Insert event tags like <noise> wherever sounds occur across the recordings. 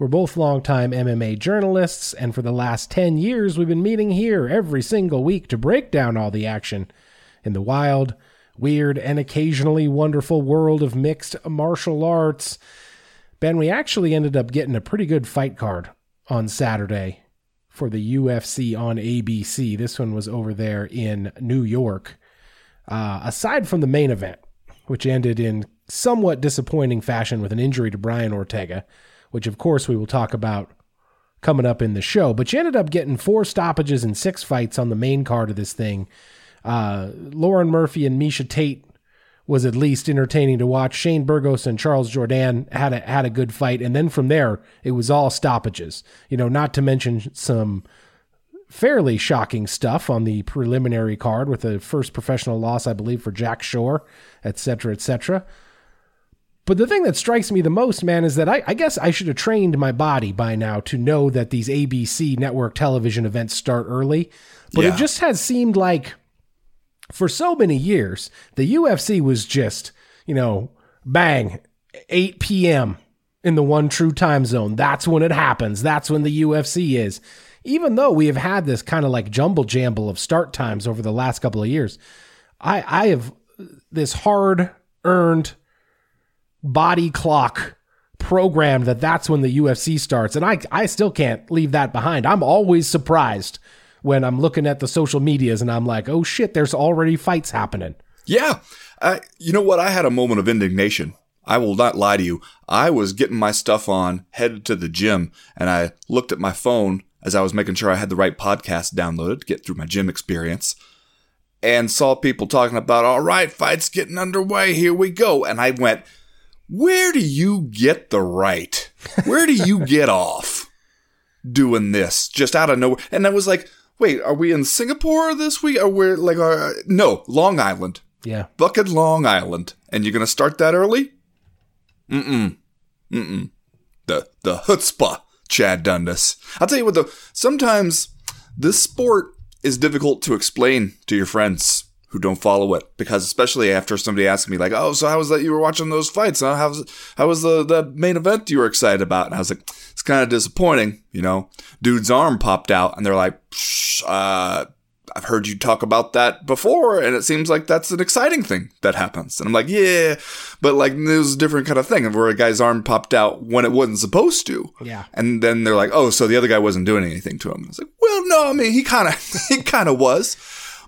We're both longtime MMA journalists, and for the last 10 years, we've been meeting here every single week to break down all the action in the wild, weird, and occasionally wonderful world of mixed martial arts. Ben, we actually ended up getting a pretty good fight card on Saturday for the UFC on ABC. This one was over there in New York. Uh, aside from the main event, which ended in somewhat disappointing fashion with an injury to Brian Ortega, which of course we will talk about coming up in the show. But you ended up getting four stoppages and six fights on the main card of this thing. Uh, Lauren Murphy and Miesha Tate was at least entertaining to watch. Shane Burgos and Charles Jourdain had a had a good fight, and then from there it was all stoppages. You know, not to mention some fairly shocking stuff on the preliminary card with the first professional loss, I believe, for Jack Shore, et cetera, et cetera. But the thing that strikes me the most, man, is that I, I, guess I should have trained my body by now to know that these ABC network television events start early. But yeah. it just has seemed like for so many years, the UFC was just, you know, bang, 8 p.m. in the one true time zone. That's when it happens. That's when the UFC is. Even though we have had this kind of like jumble jamble of start times over the last couple of years, I, I have uh, this hard earned body clock programmed that that's when the UFC starts. And I, I still can't leave that behind. I'm always surprised when I'm looking at the social medias and I'm like, oh shit, there's already fights happening. Yeah. Uh, you know what? I had a moment of indignation. I will not lie to you. I was getting my stuff on, headed to the gym, and I looked at my phone as I was making sure I had the right podcast downloaded to get through my gym experience and saw people talking about, all right, fight's getting underway. Here we go. And I went, where do you get the right? Where do you get off doing this just out of nowhere? And I was like, wait, are we in Singapore this week? Or we're like, uh, no, Long Island. Yeah. Bucket Long Island. And you're going to start that early? Mm-mm. Mm-mm. The, the chutzpah, Chad Dundas. I'll tell you what though, sometimes this sport is difficult to explain to your friends who don't follow it because especially after somebody asks me like, "Oh, so how was that you were watching those fights? Huh? How was how was the the main event you were excited about?" And I was like, "It's kind of disappointing, you know." Dude's arm popped out, and they're like, uh, "I've heard you talk about that before, and it seems like that's an exciting thing that happens." And I'm like, "Yeah," but like it was a different kind of thing where a guy's arm popped out when it wasn't supposed to. Yeah. And then they're like, "Oh, so the other guy wasn't doing anything to him." I was like, "Well, no, I mean he kind of <laughs> he kind of was."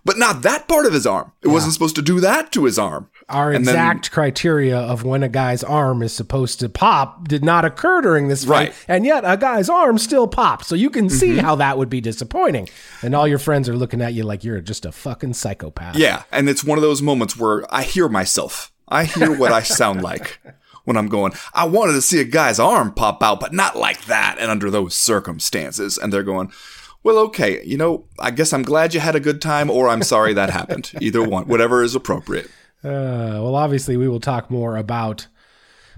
But not that part of his arm. It yeah. wasn't supposed to do that to his arm. Our and exact then, criteria of when a guy's arm is supposed to pop did not occur during this fight, right. and yet a guy's arm still popped. So you can see mm-hmm. how that would be disappointing. And all your friends are looking at you like you're just a fucking psychopath. Yeah, and it's one of those moments where I hear myself. I hear what I sound <laughs> like when I'm going, I wanted to see a guy's arm pop out, but not like that and under those circumstances. And they're going, well, okay, you know, I guess I'm glad you had a good time, or I'm sorry that <laughs> happened. Either one, whatever is appropriate. Uh, well, obviously, we will talk more about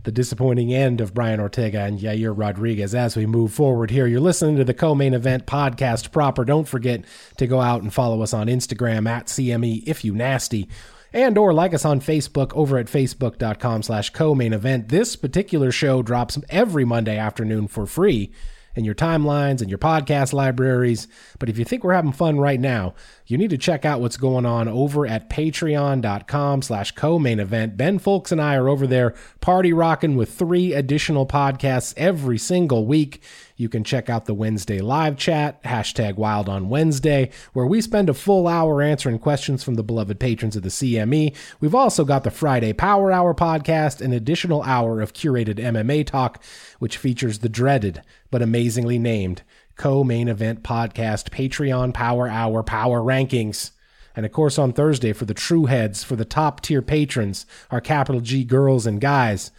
the disappointing end of Brian Ortega and Yair Rodriguez as we move forward here. You're listening to the co-main event podcast proper. Don't forget to go out and follow us on Instagram at CME if you nasty and or like us on Facebook over at facebook.com slash co-main event. This particular show drops every Monday afternoon for free in your timelines and your podcast libraries. But if you think we're having fun right now, you need to check out what's going on over at patreon.com slash co-main event. Ben Fowlkes and I are over there party rocking with three additional podcasts every single week. You can check out the Wednesday live chat, hashtag wild on Wednesday, where we spend a full hour answering questions from the beloved patrons of the CME. We've also got the Friday Power Hour podcast, an additional hour of curated MMA talk, which features the dreaded but amazingly named co main event podcast, Patreon Power Hour Power Rankings. And of course, on Thursday, for the true heads, for the top tier patrons, our capital G girls and guys,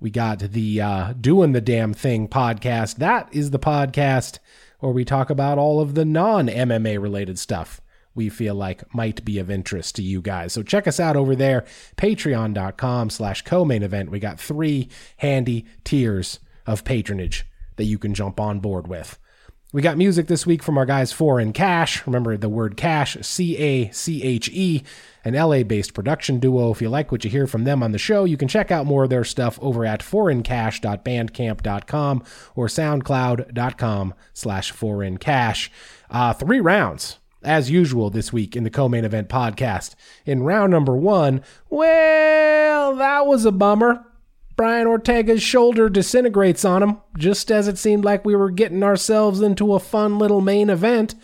we got the uh, Doing the Damn Thing podcast. That is the podcast where we talk about all of the non MMA related stuff we feel like might be of interest to you guys. So check us out over there, patreon.com slash co-main event. We got three handy tiers of patronage that you can jump on board with. We got music this week from our guys Foreign Cache. Remember the word cash, C A C H E, an LA based production duo. If you like what you hear from them on the show, you can check out more of their stuff over at foreigncache.bandcamp.com or soundcloud.com slash foreigncache. Uh, three rounds as usual this week in the co-main event podcast. In round number one, well, that was a bummer. Brian Ortega's shoulder disintegrates on him, just as it seemed like we were getting ourselves into a fun little main event.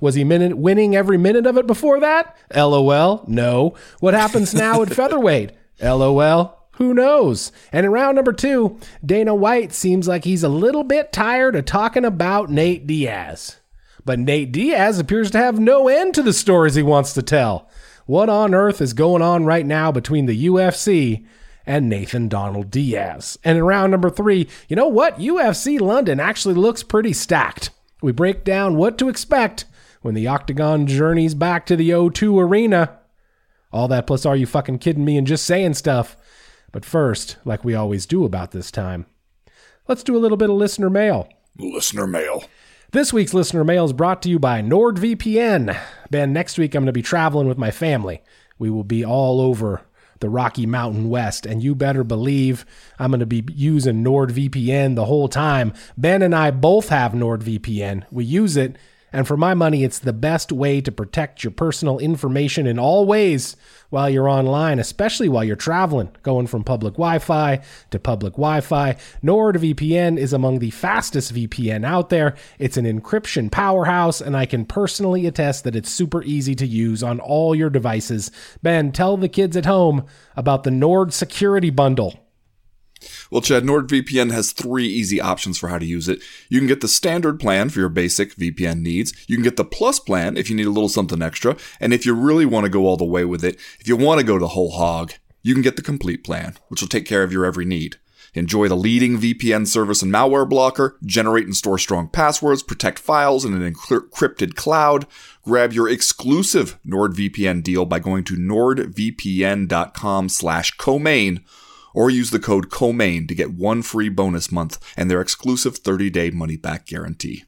Was he minute, winning every minute of it before that? LOL. No. What happens now at featherweight? LOL. Who knows? And in round number two, Dana White seems like he's a little bit tired of talking about Nate Diaz. But Nate Diaz appears to have no end to the stories he wants to tell. What on earth is going on right now between the UFC and Nathan Donald Diaz. And in round number three, you know what? UFC London actually looks pretty stacked. We break down what to expect when the Octagon journeys back to the O2 Arena. All that plus are you fucking kidding me and just saying stuff. But first, like we always do about this time, let's do a little bit of listener mail. Listener mail. This week's listener mail is brought to you by NordVPN. Ben, next week I'm going to be traveling with my family. We will be all over the Rocky Mountain West. And you better believe I'm going to be using NordVPN the whole time. Ben and I both have NordVPN. We use it. And for my money, it's the best way to protect your personal information in all ways while you're online, especially while you're traveling, going from public Wi Fi to public Wi Fi. NordVPN is among the fastest VPN out there. It's an encryption powerhouse, and I can personally attest that it's super easy to use on all your devices. Ben, tell the kids at home about the Nord Security Bundle. Well, Chad, NordVPN has three easy options for how to use it. You can get the standard plan for your basic VPN needs. You can get the plus plan if you need a little something extra. And if you really want to go all the way with it, if you want to go the whole hog, you can get the complete plan, which will take care of your every need. Enjoy the leading VPN service and malware blocker, generate and store strong passwords, protect files in an encrypted cloud. Grab your exclusive NordVPN deal by going to nordvpn.com slash co-main or use the code COMAIN to get one free bonus month and their exclusive 30-day money-back guarantee.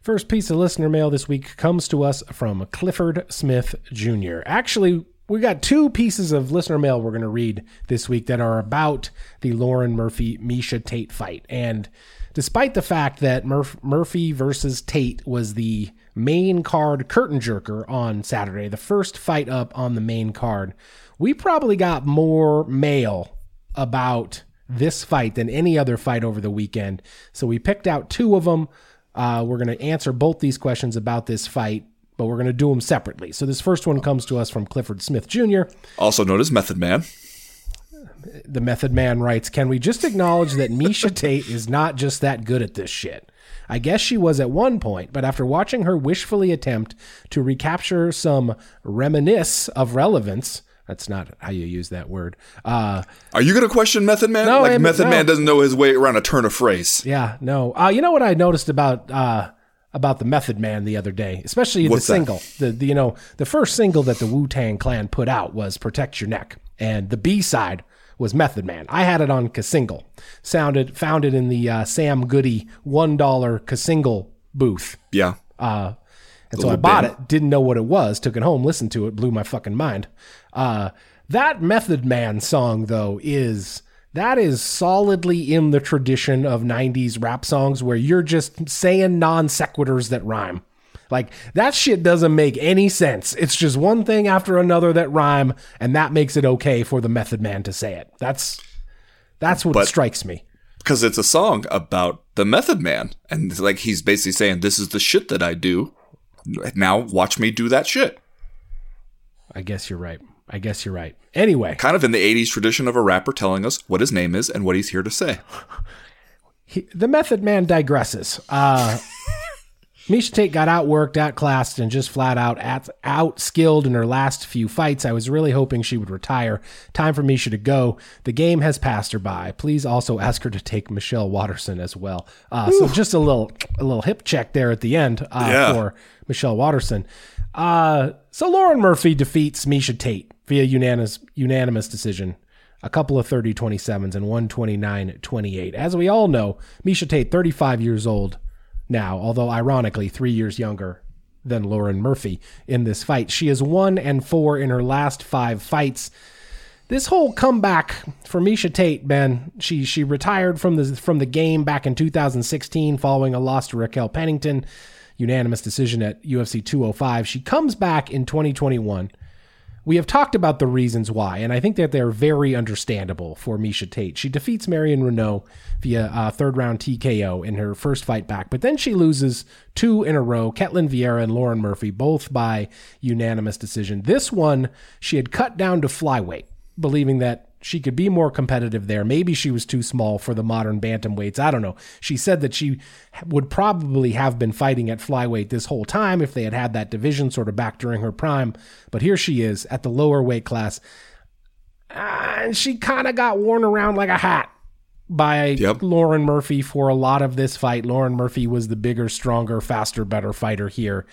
First piece of listener mail this week comes to us from Clifford Smith Jr. Actually, we got two pieces of listener mail we're going to read this week that are about the Lauren Murphy Miesha Tate fight. And despite the fact that Murph- Murphy versus Tate was the main card curtain jerker on Saturday, the first fight up on the main card, we probably got more mail about this fight than any other fight over the weekend. So we picked out two of them. Uh, we're going to answer both these questions about this fight, but we're going to do them separately. So this first one comes to us from Clifford Smith Jr., Also known as Method Man. the Method Man writes, Can we just acknowledge that Miesha <laughs> Tate is not just that good at this shit? I guess she was at one point, but after watching her wishfully attempt to recapture some reminisce of relevance, that's not how you use that word. Uh, Are you going to question Method Man? No, like I'm- Method no. Man doesn't know his way around a turn of phrase. yeah, no. Uh, you know what I noticed about uh, about the Method Man the other day, especially What's the that? single. The, the you know the first single that the Wu Tang Clan put out was "Protect Your Neck," and the B side was Method Man. I had it on cassingle. Sounded found it in the uh, Sam Goody one dollar cassingle booth. Yeah. Uh, and so I bought bin. it, didn't know what it was, took it home, listened to it, blew my fucking mind. Uh, that Method Man song, though, is that is solidly in the tradition of 90s rap songs where you're just saying non sequiturs that rhyme. Like that shit doesn't make any sense. It's just one thing after another that rhyme, and that makes it okay for the Method Man to say it. That's that's what But- strikes me. because it's a song about the Method Man, and like he's basically saying, "This is the shit that I do. Now watch me do that shit." I guess you're right. I guess you're right. Anyway, Kind of in the '80s tradition of a rapper telling us what his name is and what he's here to say. <laughs> he, the Method Man digresses. Uh, <laughs> Miesha Tate got outworked, outclassed, and just flat out at, outskilled in her last few fights. I was really hoping she would retire. Time for Miesha to go. The game has passed her by. Please also ask her to take Michelle Waterson as well. Uh, so just a little a little hip check there at the end uh, Yeah. for Michelle Waterson. Uh, so Lauren Murphy defeats Miesha Tate via unanimous unanimous decision. A couple of 30 27s and one 29 28. As we all know, Miesha Tate, 35 years old now, although ironically, three years younger than Lauren Murphy in this fight. She is one and four in her last five fights. This whole comeback for Miesha Tate, Ben, she she retired from the from the game back in 2016 following a loss to Raquel Pennington, unanimous decision at UFC 205. She comes back in 2021. We have talked about the reasons why, and I think that they're very understandable for Miesha Tate. She defeats Marion Reneau via uh, third round TKO in her first fight back, but then she loses two in a row Ketlen Vieira and Lauren Murphy, both by unanimous decision. This one, she had cut down to flyweight, believing that she could be more competitive there. Maybe she was too small for the modern bantamweights. I don't know. She said that she would probably have been fighting at flyweight this whole time if they had had that division sort of back during her prime. But here she is at the lower weight class. Uh, and she kind of got worn around like a hat by Yep. Lauren Murphy for a lot of this fight. Lauren Murphy was the bigger, stronger, faster, better fighter here.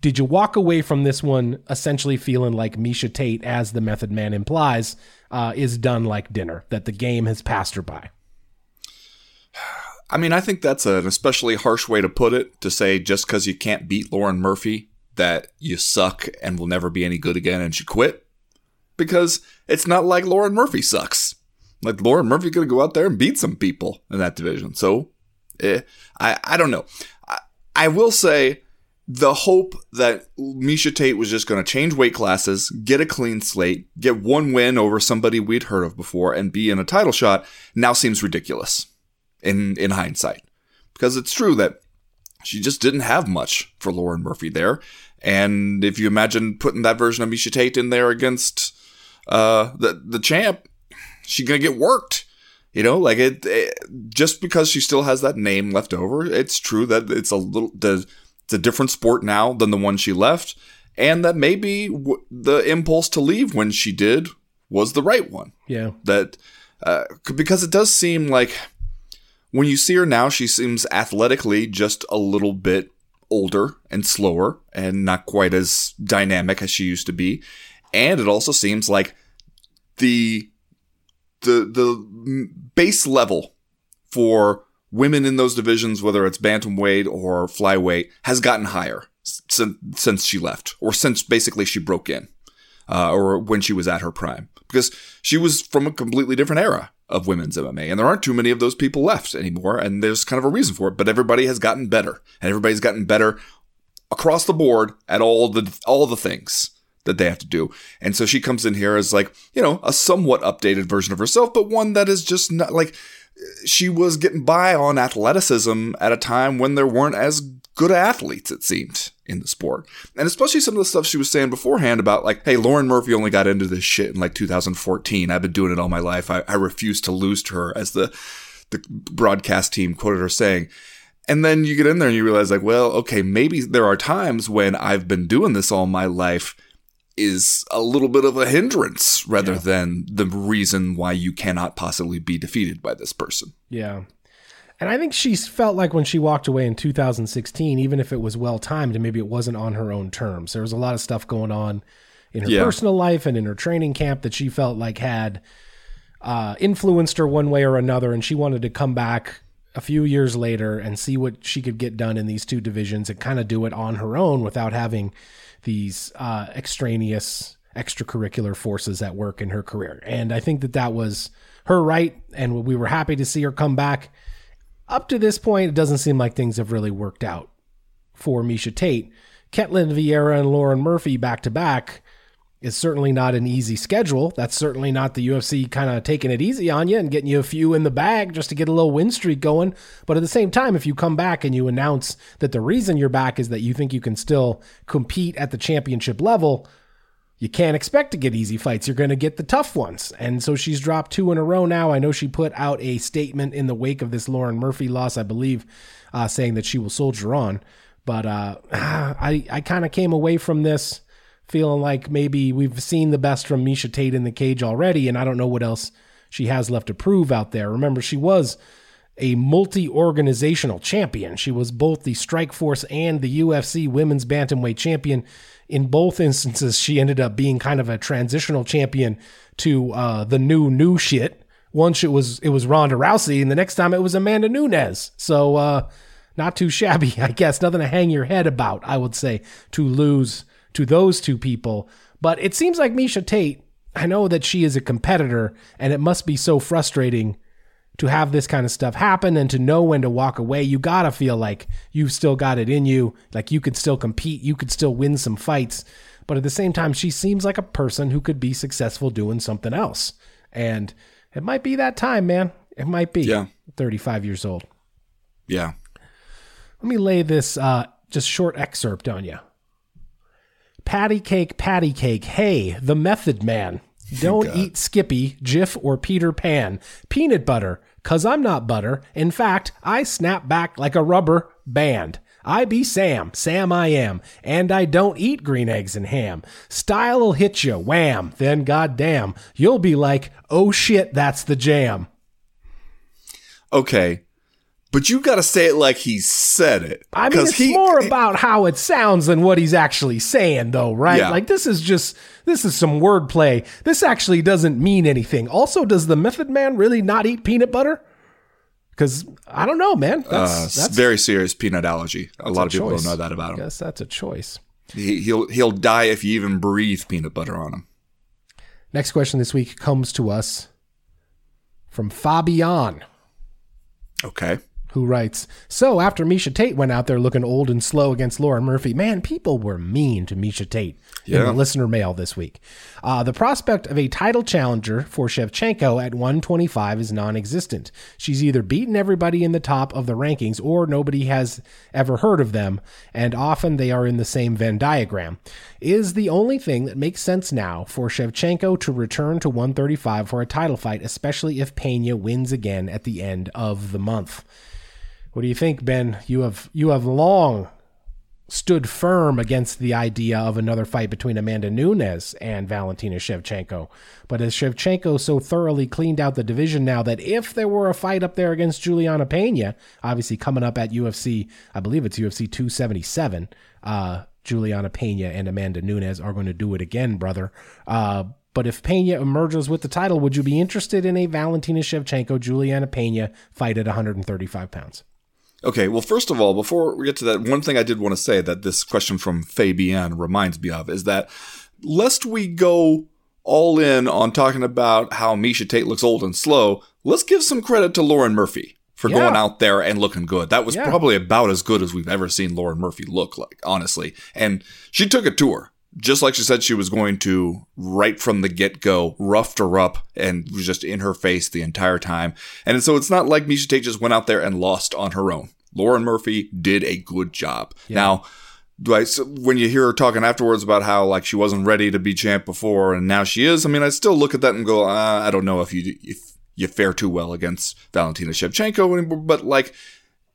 Did you walk away from this one essentially feeling like Miesha Tate, as the Method Man implies, uh, is done like dinner, that the game has passed her by? I mean, I think that's an especially harsh way to put it to say just because you can't beat Lauren Murphy that you suck and will never be any good again and should quit. Because it's not like Lauren Murphy sucks. Like Lauren Murphy could go out there and beat some people in that division. So, eh, I I don't know. I, I will say the hope that Miesha Tate was just going to change weight classes, get a clean slate, get one win over somebody we'd heard of before, and be in a title shot now seems ridiculous in in hindsight because it's true that she just didn't have much for Lauren Murphy there. And if you imagine putting that version of Miesha Tate in there against uh, the the champ, she's gonna get worked. You know, like it, it- just because she still has that name left over. It's true that it's a little the it's a different sport now than the one she left, and that maybe w- the impulse to leave when she did was the right one Yeah. that uh, because it does seem like when you see her now, she seems athletically just a little bit older and slower and not quite as dynamic as she used to be. And it also seems like the the the base level for women in those divisions, whether it's bantamweight or flyweight, has gotten higher since since she left, or since basically she broke in uh, or when she was at her prime, because she was from a completely different era of women's MMA, and there aren't too many of those people left anymore, and there's kind of a reason for it. But everybody has gotten better, and everybody's gotten better across the board at all the all the things that they have to do. And so she comes in here as like, you know, a somewhat updated version of herself, but one that is just not like she was getting by on athleticism at a time when there weren't as good athletes, it seemed, in the sport. And especially some of the stuff she was saying beforehand about, like, hey, Lauren Murphy only got into this shit in like 2014. I've been doing it all my life. I, I refuse to lose to her, as the, the broadcast team quoted her saying. And then you get in there and you realize, like, well, okay, maybe there are times when I've been doing this all my life is a little bit of a hindrance rather than the reason why you cannot possibly be defeated by this person. Yeah. And I think she felt like when she walked away in 2016, even if it was well timed and maybe it wasn't on her own terms, there was a lot of stuff going on in her Yeah. personal life and in her training camp that she felt like had uh, influenced her one way or another, and she wanted to come back a few years later and see what she could get done in these two divisions and kind of do it on her own without having these uh, extraneous extracurricular forces at work in her career. And I think that that was her right, and we were happy to see her come back. Up to this point, it doesn't seem like things have really worked out for Miesha Tate. Ketlen Vieira and Lauren Murphy back to back is certainly not an easy schedule. That's certainly not the UFC kind of taking it easy on you and getting you a few in the bag just to get a little win streak going. But at the same time, if you come back and you announce that the reason you're back is that you think you can still compete at the championship level, you can't expect to get easy fights. You're going to get the tough ones. And so she's dropped two in a row now. I know she put out a statement in the wake of this Lauren Murphy loss, I believe, uh, saying that she will soldier on. But uh, <sighs> I, I kind of came away from this feeling like maybe we've seen the best from Miesha Tate in the cage already, and I don't know what else she has left to prove out there. Remember, she was a multi organizational champion. She was both the Strikeforce and the UFC Women's Bantamweight champion. In both instances, she ended up being kind of a transitional champion to uh, the new new shit. Once it was it was Ronda Rousey, and the next time it was Amanda Nunes. So uh, not too shabby, <laughs> I guess. Nothing to hang your head about, I would say, to lose to those two people. But it seems like Miesha Tate, I know that she is a competitor, and it must be so frustrating to have this kind of stuff happen and to know when to walk away. You got to feel like you've still got it in you, like you could still compete, you could still win some fights. But at the same time, she seems like a person who could be successful doing something else. And it might be that time, man. It might be. Yeah. 35 years old. Yeah. Let me lay this uh, just short excerpt on you. Patty cake, patty cake. Hey, the method man. Don't God. eat Skippy, Jif, or Peter Pan. Peanut butter, cause I'm not butter. In fact, I snap back like a rubber band. I be Sam, Sam I am, and I don't eat green eggs and ham. Style'll hit you, wham, then goddamn, you'll be like, oh shit, that's the jam. Okay. But you got to say it like he said it. I mean, it's he- more about how it sounds than what he's actually saying, though, right? Yeah. Like this is just this is some wordplay. This actually doesn't mean anything. Also, does the Method Man really not eat peanut butter? Because I don't know, man. That's, uh, that's very serious peanut allergy. A lot of people choice. don't know that about him. guess that's a choice. He, he'll he'll die if you even breathe peanut butter on him. Next question this week comes to us from Fabian. Okay. Who writes, So after Miesha Tate went out there looking old and slow against Lauren Murphy, man, people were mean to Miesha Tate in the listener mail this week. Uh, the prospect of a title challenger for Shevchenko at 125 is non existent. She's either beaten everybody in the top of the rankings or nobody has ever heard of them, and often they are in the same Venn diagram. Is the only thing that makes sense now for Shevchenko to return to 135 for a title fight, especially if Pena wins again at the end of the month. What do you think, Ben? You have you have long stood firm against the idea of another fight between Amanda Nunes and Valentina Shevchenko. But has Shevchenko so thoroughly cleaned out the division now that if there were a fight up there against Juliana Pena, obviously coming up at UFC, I believe it's UFC 277, uh, Juliana Pena and Amanda Nunes are going to do it again, brother. Uh, but if Pena emerges with the title, would you be interested in a Valentina Shevchenko Juliana Pena fight at 135 pounds? Okay, well, first of all, before we get to that, one thing I did want to say that this question from Fabian reminds me of is that lest we go all in on talking about how Miesha Tate looks old and slow, let's give some credit to Lauren Murphy for Yeah. going out there and looking good. That was Yeah. probably about as good as we've ever seen Lauren Murphy look like, honestly. And she took it to her. Just like she said she was going to right from the get go, roughed her up and was just in her face the entire time. And so it's not like Miesha Tate just went out there and lost on her own. Lauren Murphy did a good job. Now, do I, so when you hear her talking afterwards about how like she wasn't ready to be champ before and now she is, I mean, I still look at that and go, uh, I don't know if you if you fare too well against Valentina Shevchenko anymore, but like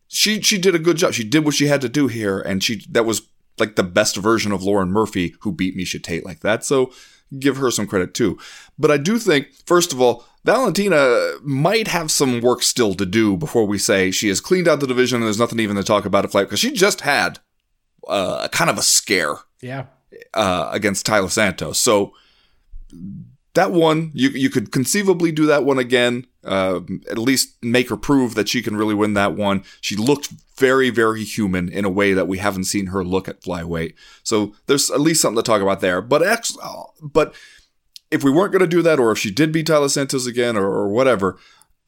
she she did a good job. She did what she had to do here, and she that was like the best version of Lauren Murphy who beat Miesha Tate like that. So give her some credit too. But I do think, first of all, Valentina might have some work still to do before we say she has cleaned out the division and there's nothing even to talk about at flight because she just had uh, kind of a scare Yeah. uh, against Taila Santos. So that one you you could conceivably do that one again. Uh, at least make her prove that she can really win that one. She looked very very human in a way that we haven't seen her look at flyweight. So there's at least something to talk about there. But ex- but if we weren't going to do that, or if she did beat Taila Santos again, or, or whatever,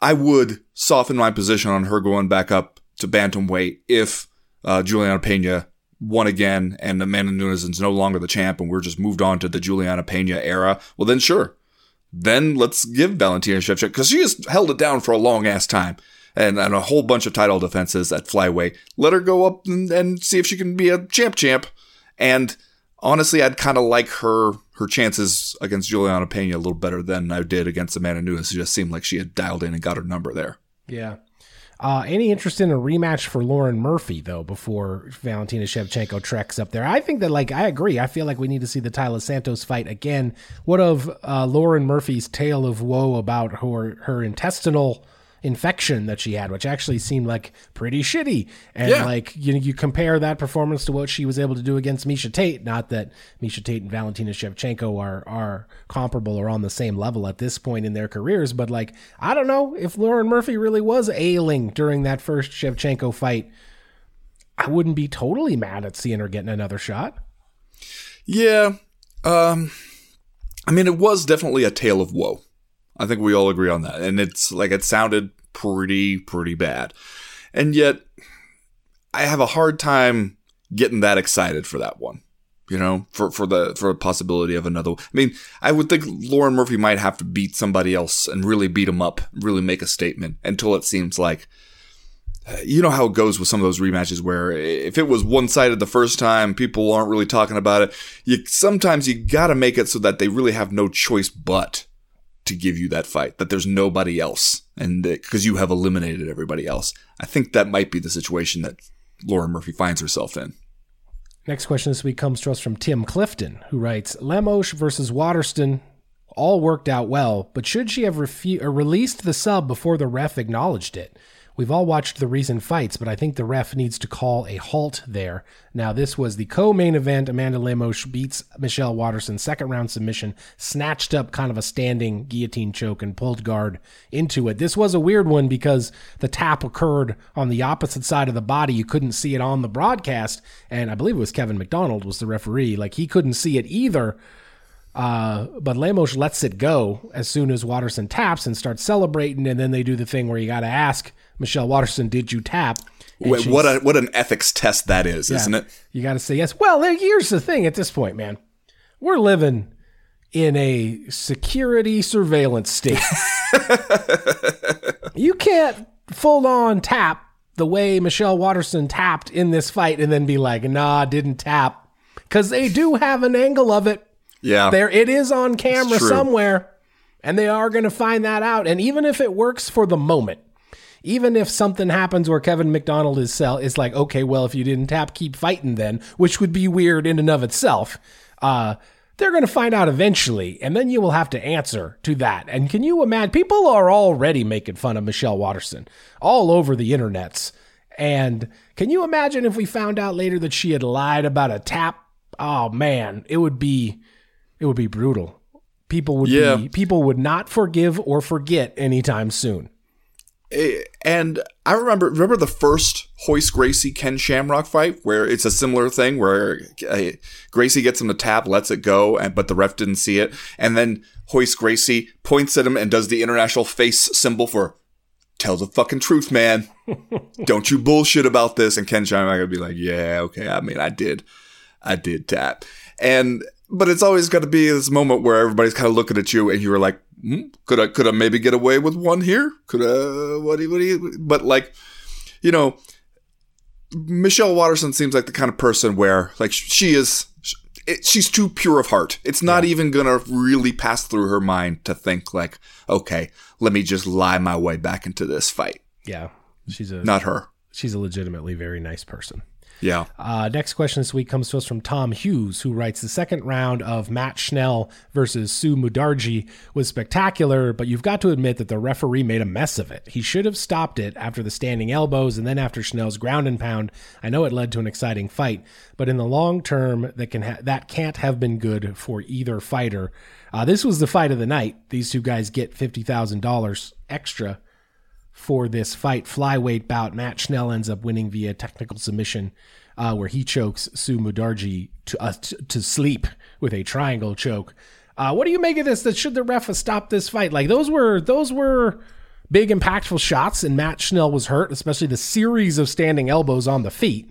I would soften my position on her going back up to bantamweight if uh, Juliana Pena won again and Amanda Nunes is no longer the champ and we're just moved on to the Juliana Pena era, well then sure. Then let's give Valentina Shevchenko because she has held it down for a long ass time and, and a whole bunch of title defenses at flyweight. Let her go up and, and see if she can be a champ champ. And honestly, I'd kind of like her her chances against Juliana Pena a little better than I did against Amanda Nunes. It just seemed like she had dialed in and got her number there. Yeah. Uh, any interest in a rematch for Lauren Murphy though before Valentina Shevchenko treks up there? I think that like I agree. I feel like we need to see the Taila Santos fight again. What of uh, Lauren Murphy's tale of woe about her her intestinal infection that she had, which actually seemed like pretty shitty. And yeah. like you know, you compare that performance to what she was able to do against Miesha Tate. Not that Miesha Tate and Valentina Shevchenko are are comparable or on the same level at this point in their careers, but like I don't know if Lauren Murphy really was ailing during that first Shevchenko fight. I wouldn't be totally mad at seeing her getting another shot. Yeah. Um I mean it was definitely a tale of woe. I think we all agree on that. And it's like it sounded pretty, pretty bad. And yet, I have a hard time getting that excited for that one. You know, for, for the for the possibility of another. I mean, I would think Lauren Murphy might have to beat somebody else and really beat him up, really make a statement until it seems like uh, you know how it goes with some of those rematches where if it was one sided the first time, people aren't really talking about it. You sometimes you got to make it so that they really have no choice but to give you that fight, that there's nobody else, and because you have eliminated everybody else. I think that might be the situation that Lauren Murphy finds herself in. Next question this week comes to us from Tim Clifton, who writes Lemos versus Waterson all worked out well, but should she have refu- uh, released the sub before the ref acknowledged it? We've all watched the recent fights, but I think the ref needs to call a halt there. Now, this was the co main event. Amanda Lemos beats Michelle Waterson, second round submission, snatched up kind of a standing guillotine choke and pulled guard into it. This was a weird one because the tap occurred on the opposite side of the body. You couldn't see it on the broadcast. And I believe it was Kevin McDonald was the referee. Like he couldn't see it either. Uh, but Lemos lets it go as soon as Waterson taps and starts celebrating. And then they do the thing where you got to ask Michelle Waterson, did you tap? Wait, what a what an ethics test that is, yeah, isn't it? You got to say yes. Well, here's the thing. At this point, man, we're living in a security surveillance state. <laughs> you can't full on tap the way Michelle Waterson tapped in this fight and then be like, nah, didn't tap. Because they do have an angle of it. Yeah. There it is on camera somewhere. And they are going to find that out. And even if it works for the moment, even if something happens where Kevin McDonald is sell is like, okay, well, if you didn't tap, keep fighting then, which would be weird in and of itself. Uh, they're going to find out eventually, and then you will have to answer to that. And can you imagine? People are already making fun of Michelle Waterson all over the internets. And can you imagine if we found out later that she had lied about a tap? Oh man, it would be it would be brutal. People would yeah. be people would not forgive or forget anytime soon. Eh, and I remember remember the first Royce Gracie Ken Shamrock fight where it's a similar thing where uh, Gracie gets him to tap, lets it go, and but the ref didn't see it, and then Royce Gracie points at him and does the international face symbol for "Tell the fucking truth, man. <laughs> Don't you bullshit about this." And Ken Shamrock would be like, "Yeah, okay. I mean, I did, I did tap," and but it's always got to be this moment where everybody's kind of looking at you and you're like, hmm, could I, could I maybe get away with one here? Could I, what do you, what do you, but like, you know, Michelle Waterson seems like the kind of person where like she is, she's too pure of heart. It's not yeah. even gonna really pass through her mind to think like, okay, let me just lie my way back into this fight. Yeah, she's a not her. She's a legitimately very nice person. Yeah. Uh, next question this week comes to us from Tom Hughes, who writes The second round of Matt Schnell versus Su Mudaerji was spectacular, but you've got to admit that the referee made a mess of it. He should have stopped it after the standing elbows and then after Schnell's ground and pound. I know it led to an exciting fight, but in the long term, that, can ha- that can't have been good for either fighter. Uh, this was the fight of the night. These two guys get $50,000 extra for this fight flyweight bout. Matt Schnell ends up winning via technical submission, uh, where he chokes Su Mudaerji to, uh, to, to sleep with a triangle choke. Uh, what do you make of this? That should the ref have stopped this fight? Like those were those were big impactful shots, and Matt Schnell was hurt, especially the series of standing elbows on the feet.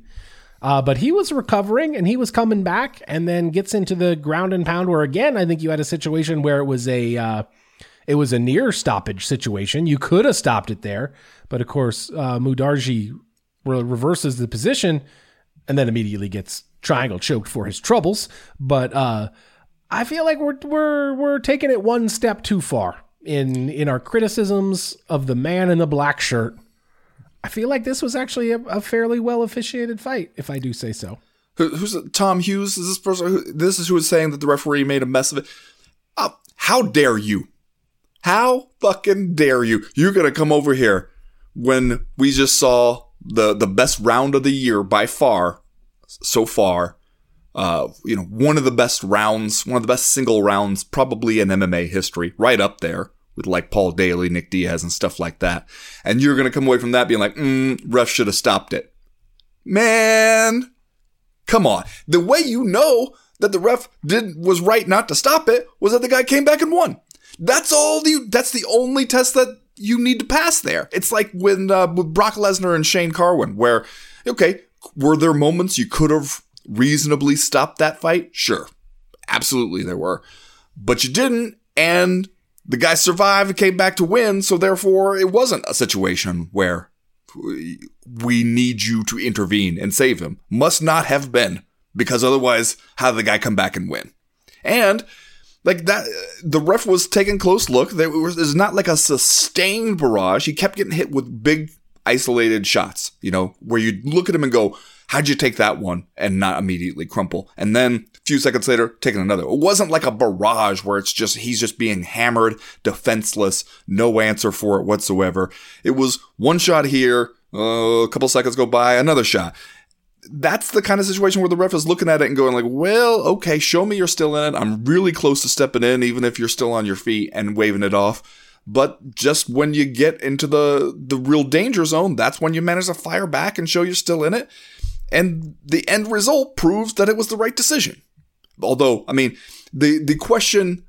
Uh, but he was recovering and he was coming back, and then gets into the ground and pound. Where again, I think you had a situation where it was a uh, it was a near stoppage situation. You could have stopped it there, but of course, uh, Mudaerji re- reverses the position and then immediately gets triangle choked for his troubles. But uh, I feel like we're we're we're taking it one step too far in in our criticisms of the man in the black shirt. I feel like this was actually a, a fairly well officiated fight, if I do say so. Who, who's Tom Hughes? Is this person? Who, this is who is saying that the referee made a mess of it. Uh, how dare you? How fucking dare you? You're gonna come over here when we just saw the the best round of the year by far, so far. Uh, you know, one of the best rounds, one of the best single rounds, probably in MMA history, right up there with like Paul Daley, Nick Diaz, and stuff like that. And you're gonna come away from that being like, mm, ref should have stopped it. Man, come on. The way you know that the ref did was right not to stop it was that the guy came back and won. That's all the that's the only test that you need to pass there. It's like when uh, with Brock Lesnar and Shane Carwin, where okay, were there moments you could have reasonably stopped that fight? Sure, absolutely there were, but you didn't, and the guy survived and came back to win. So therefore, it wasn't a situation where we need you to intervene and save him. Must not have been because otherwise, how did the guy come back and win? And like that, the ref was taking close look. There was, was not like a sustained barrage. He kept getting hit with big isolated shots, you know, where you look at him and go, how'd you take that one and not immediately crumple? And then a few seconds later, taking another. It wasn't like a barrage where it's just, he's just being hammered, defenseless, no answer for it whatsoever. It was one shot here, uh, a couple seconds go by, another shot that's the kind of situation where the ref is looking at it and going like, well, okay, show me you're still in it. I'm really close to stepping in, even if you're still on your feet and waving it off. But just when you get into the the real danger zone, that's when you manage to fire back and show you're still in it. And the end result proves that it was the right decision. Although, I mean, the the question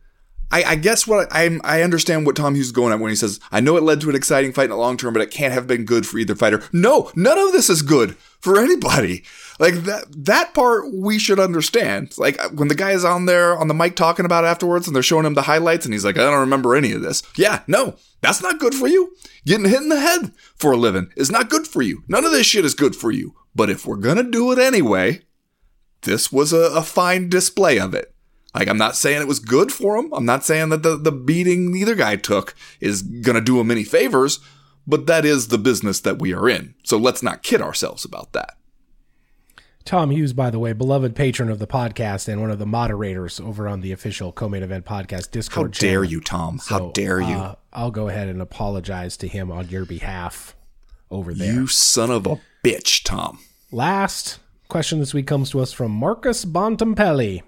I, I, guess what I I understand what Tom Hughes is going at when he says, I know it led to an exciting fight in the long term, but it can't have been good for either fighter. No, none of this is good for anybody. Like that that part we should understand. Like when the guy is on there on the mic talking about afterwards and they're showing him the highlights and he's like, I don't remember any of this. Yeah, no, that's not good for you. Getting hit in the head for a living is not good for you. None of this shit is good for you. But if we're gonna do it anyway, this was a, a fine display of it. Like, I'm not saying it was good for him. I'm not saying that the, the beating either guy took is going to do him any favors, but that is the business that we are in. So let's not kid ourselves about that. Tom Hughes, by the way, beloved patron of the podcast and one of the moderators over on the official co-main event podcast Discord. How dare you, Tom? So, How dare you? Uh, I'll go ahead and apologize to him on your behalf over there. You son of a bitch, Tom. Last question this week comes to us from Marcus Bontempelli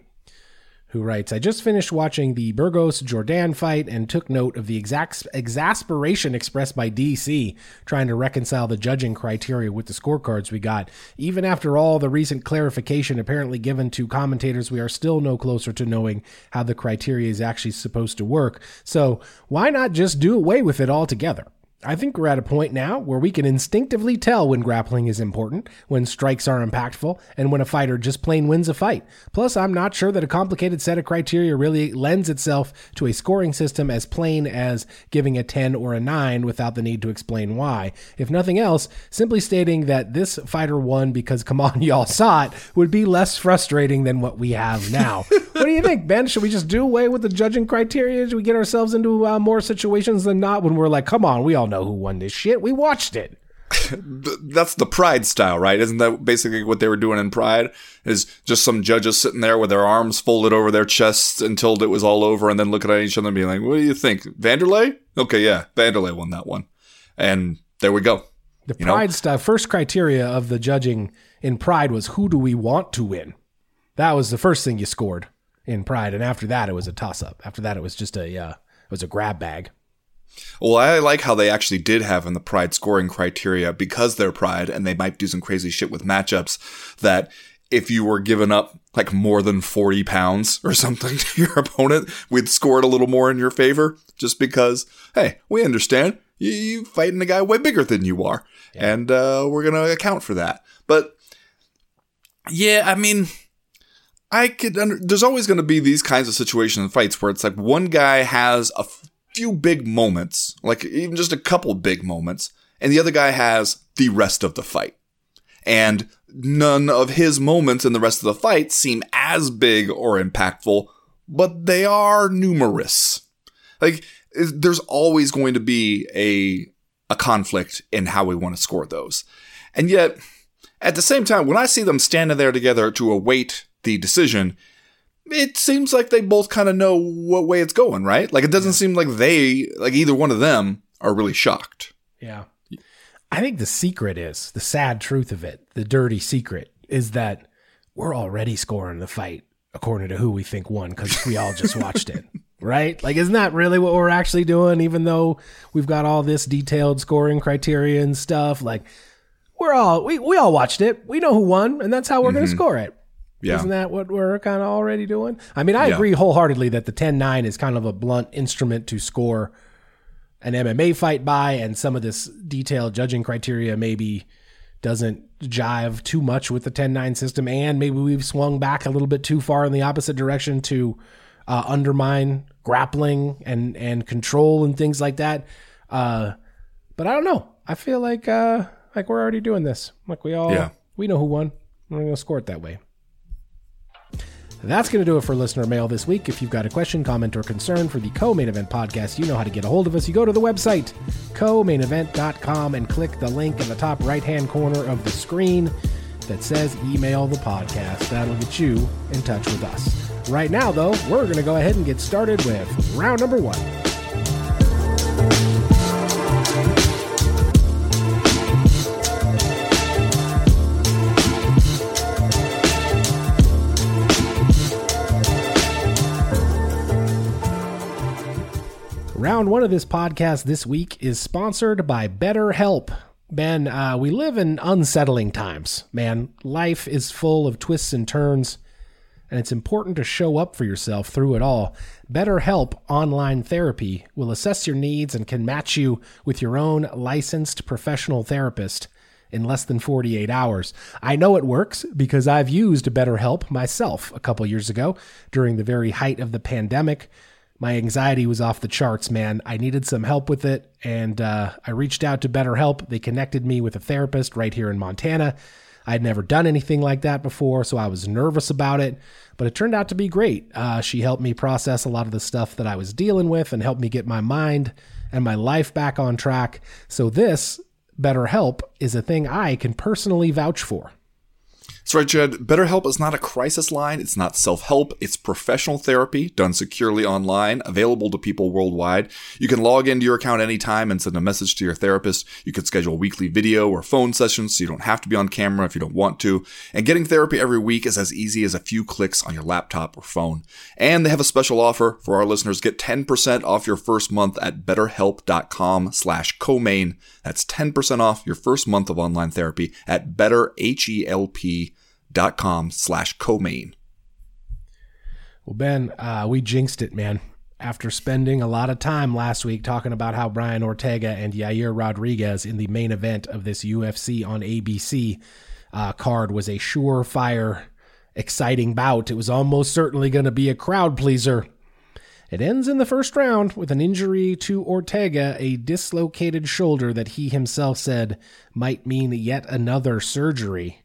who writes, I just finished watching the Burgos Jourdain fight and took note of the exact exasperation expressed by DC trying to reconcile the judging criteria with the scorecards we got. Even after all the recent clarification apparently given to commentators, we are still no closer to knowing how the criteria is actually supposed to work. So why not just do away with it altogether? I think we're at a point now where we can instinctively tell when grappling is important, when strikes are impactful, and when a fighter just plain wins a fight. Plus, I'm not sure that a complicated set of criteria really lends itself to a scoring system as plain as giving a 10 or a 9 without the need to explain why. If nothing else, simply stating that this fighter won because <laughs> come on, y'all saw it would be less frustrating than what we have now. <laughs> what do you think, Ben? Should we just do away with the judging criteria? Should we get ourselves into uh, more situations than not when we're like, come on, we all know who won this shit. We watched it. <laughs> that's the Pride style, right? Isn't that basically what they were doing in Pride? Is just some judges sitting there with their arms folded over their chests until it was all over, and then looking at each other and being like, "What do you think, Vanderlei? Okay, yeah, Vanderlei won that one." And there we go. The You know? Pride stuff, first criteria of the judging in Pride was who do we want to win? That was the first thing you scored in Pride. And after that, it was a toss up. After that, it was just a, uh, it was a grab bag. Well, I like how they actually did have in the Pride scoring criteria because they're Pride and they might do some crazy shit with matchups that if you were given up like more than 40 pounds or <laughs> something to your opponent, we'd score it a little more in your favor just because, hey, we understand you, you fighting a guy way bigger than you are. And uh, we're going to account for that. But yeah, I mean, I could. Under, there's always going to be these kinds of situations and fights where it's like one guy has a few big moments, like even just a couple big moments, and the other guy has the rest of the fight. And none of his moments in the rest of the fight seem as big or impactful, but they are numerous. Like there's always going to be a a conflict in how we want to score those. And yet at the same time, when I see them standing there together to await the decision, it seems like they both kind of know what way it's going, right? Like it doesn't seem like they, like either one of them, are really shocked. Yeah. I think the secret is the sad truth of it, the dirty secret is that we're already scoring the fight according to who we think won because we all just watched it. <laughs> Right? Like, isn't that really what we're actually doing? Even though we've got all this detailed scoring criteria and stuff, like we're all we, we all watched it. We know who won, and that's how we're going to mm-hmm. score it. Yeah. Isn't that what we're kind of already doing? I mean, I Yeah. agree wholeheartedly that the 10 9 is kind of a blunt instrument to score an MMA fight by, and some of this detailed judging criteria maybe doesn't jive too much with the 10 9 system, and maybe we've swung back a little bit too far in the opposite direction to uh, undermine grappling and, and control and things like that. Uh, but I don't know. I feel like uh, like we're already doing this. Like we all Yeah. we know who won. We're gonna score it that way. That's going to do it for listener mail this week. If you've got a question, comment, or concern for the co main event podcast, you know how to get a hold of us. You go to the website, co-mainevent.com, and click the link in the top right hand corner of the screen that says email the podcast. That'll get you in touch with us. Right now, though, we're going to go ahead and get started with round number one. Round one of this podcast this week is sponsored by BetterHelp. Ben, uh, we live in unsettling times, man. Life is full of twists and turns, and it's important to show up for yourself through it all. BetterHelp Online Therapy will assess your needs and can match you with your own licensed professional therapist in less than 48 hours. I know it works because I've used BetterHelp myself a couple years ago during the very height of the pandemic. My anxiety was off the charts, man. I needed some help with it, and uh, I reached out to BetterHelp. They connected me with a therapist right here in Montana. I'd never done anything like that before, so I was nervous about it, but it turned out to be great. Uh, she helped me process a lot of the stuff that I was dealing with and helped me get my mind and my life back on track. So, this BetterHelp is a thing I can personally vouch for. That's right, Jed. BetterHelp is not a crisis line. It's not self help. It's professional therapy done securely online, available to people worldwide. You can log into your account anytime and send a message to your therapist. You can schedule weekly video or phone sessions so you don't have to be on camera if you don't want to. And getting therapy every week is as easy as a few clicks on your laptop or phone. And they have a special offer for our listeners. Get 10% off your first month at betterhelp.com slash co-main. That's 10% off your first month of online therapy at betterhelp.com slash co-main. Well, Ben, uh, we jinxed it, man. After spending a lot of time last week talking about how Brian Ortega and Yair Rodriguez in the main event of this UFC on ABC uh, card was a surefire, exciting bout. It was almost certainly going to be a crowd pleaser. It ends in the first round with an injury to Ortega, a dislocated shoulder that he himself said might mean yet another surgery.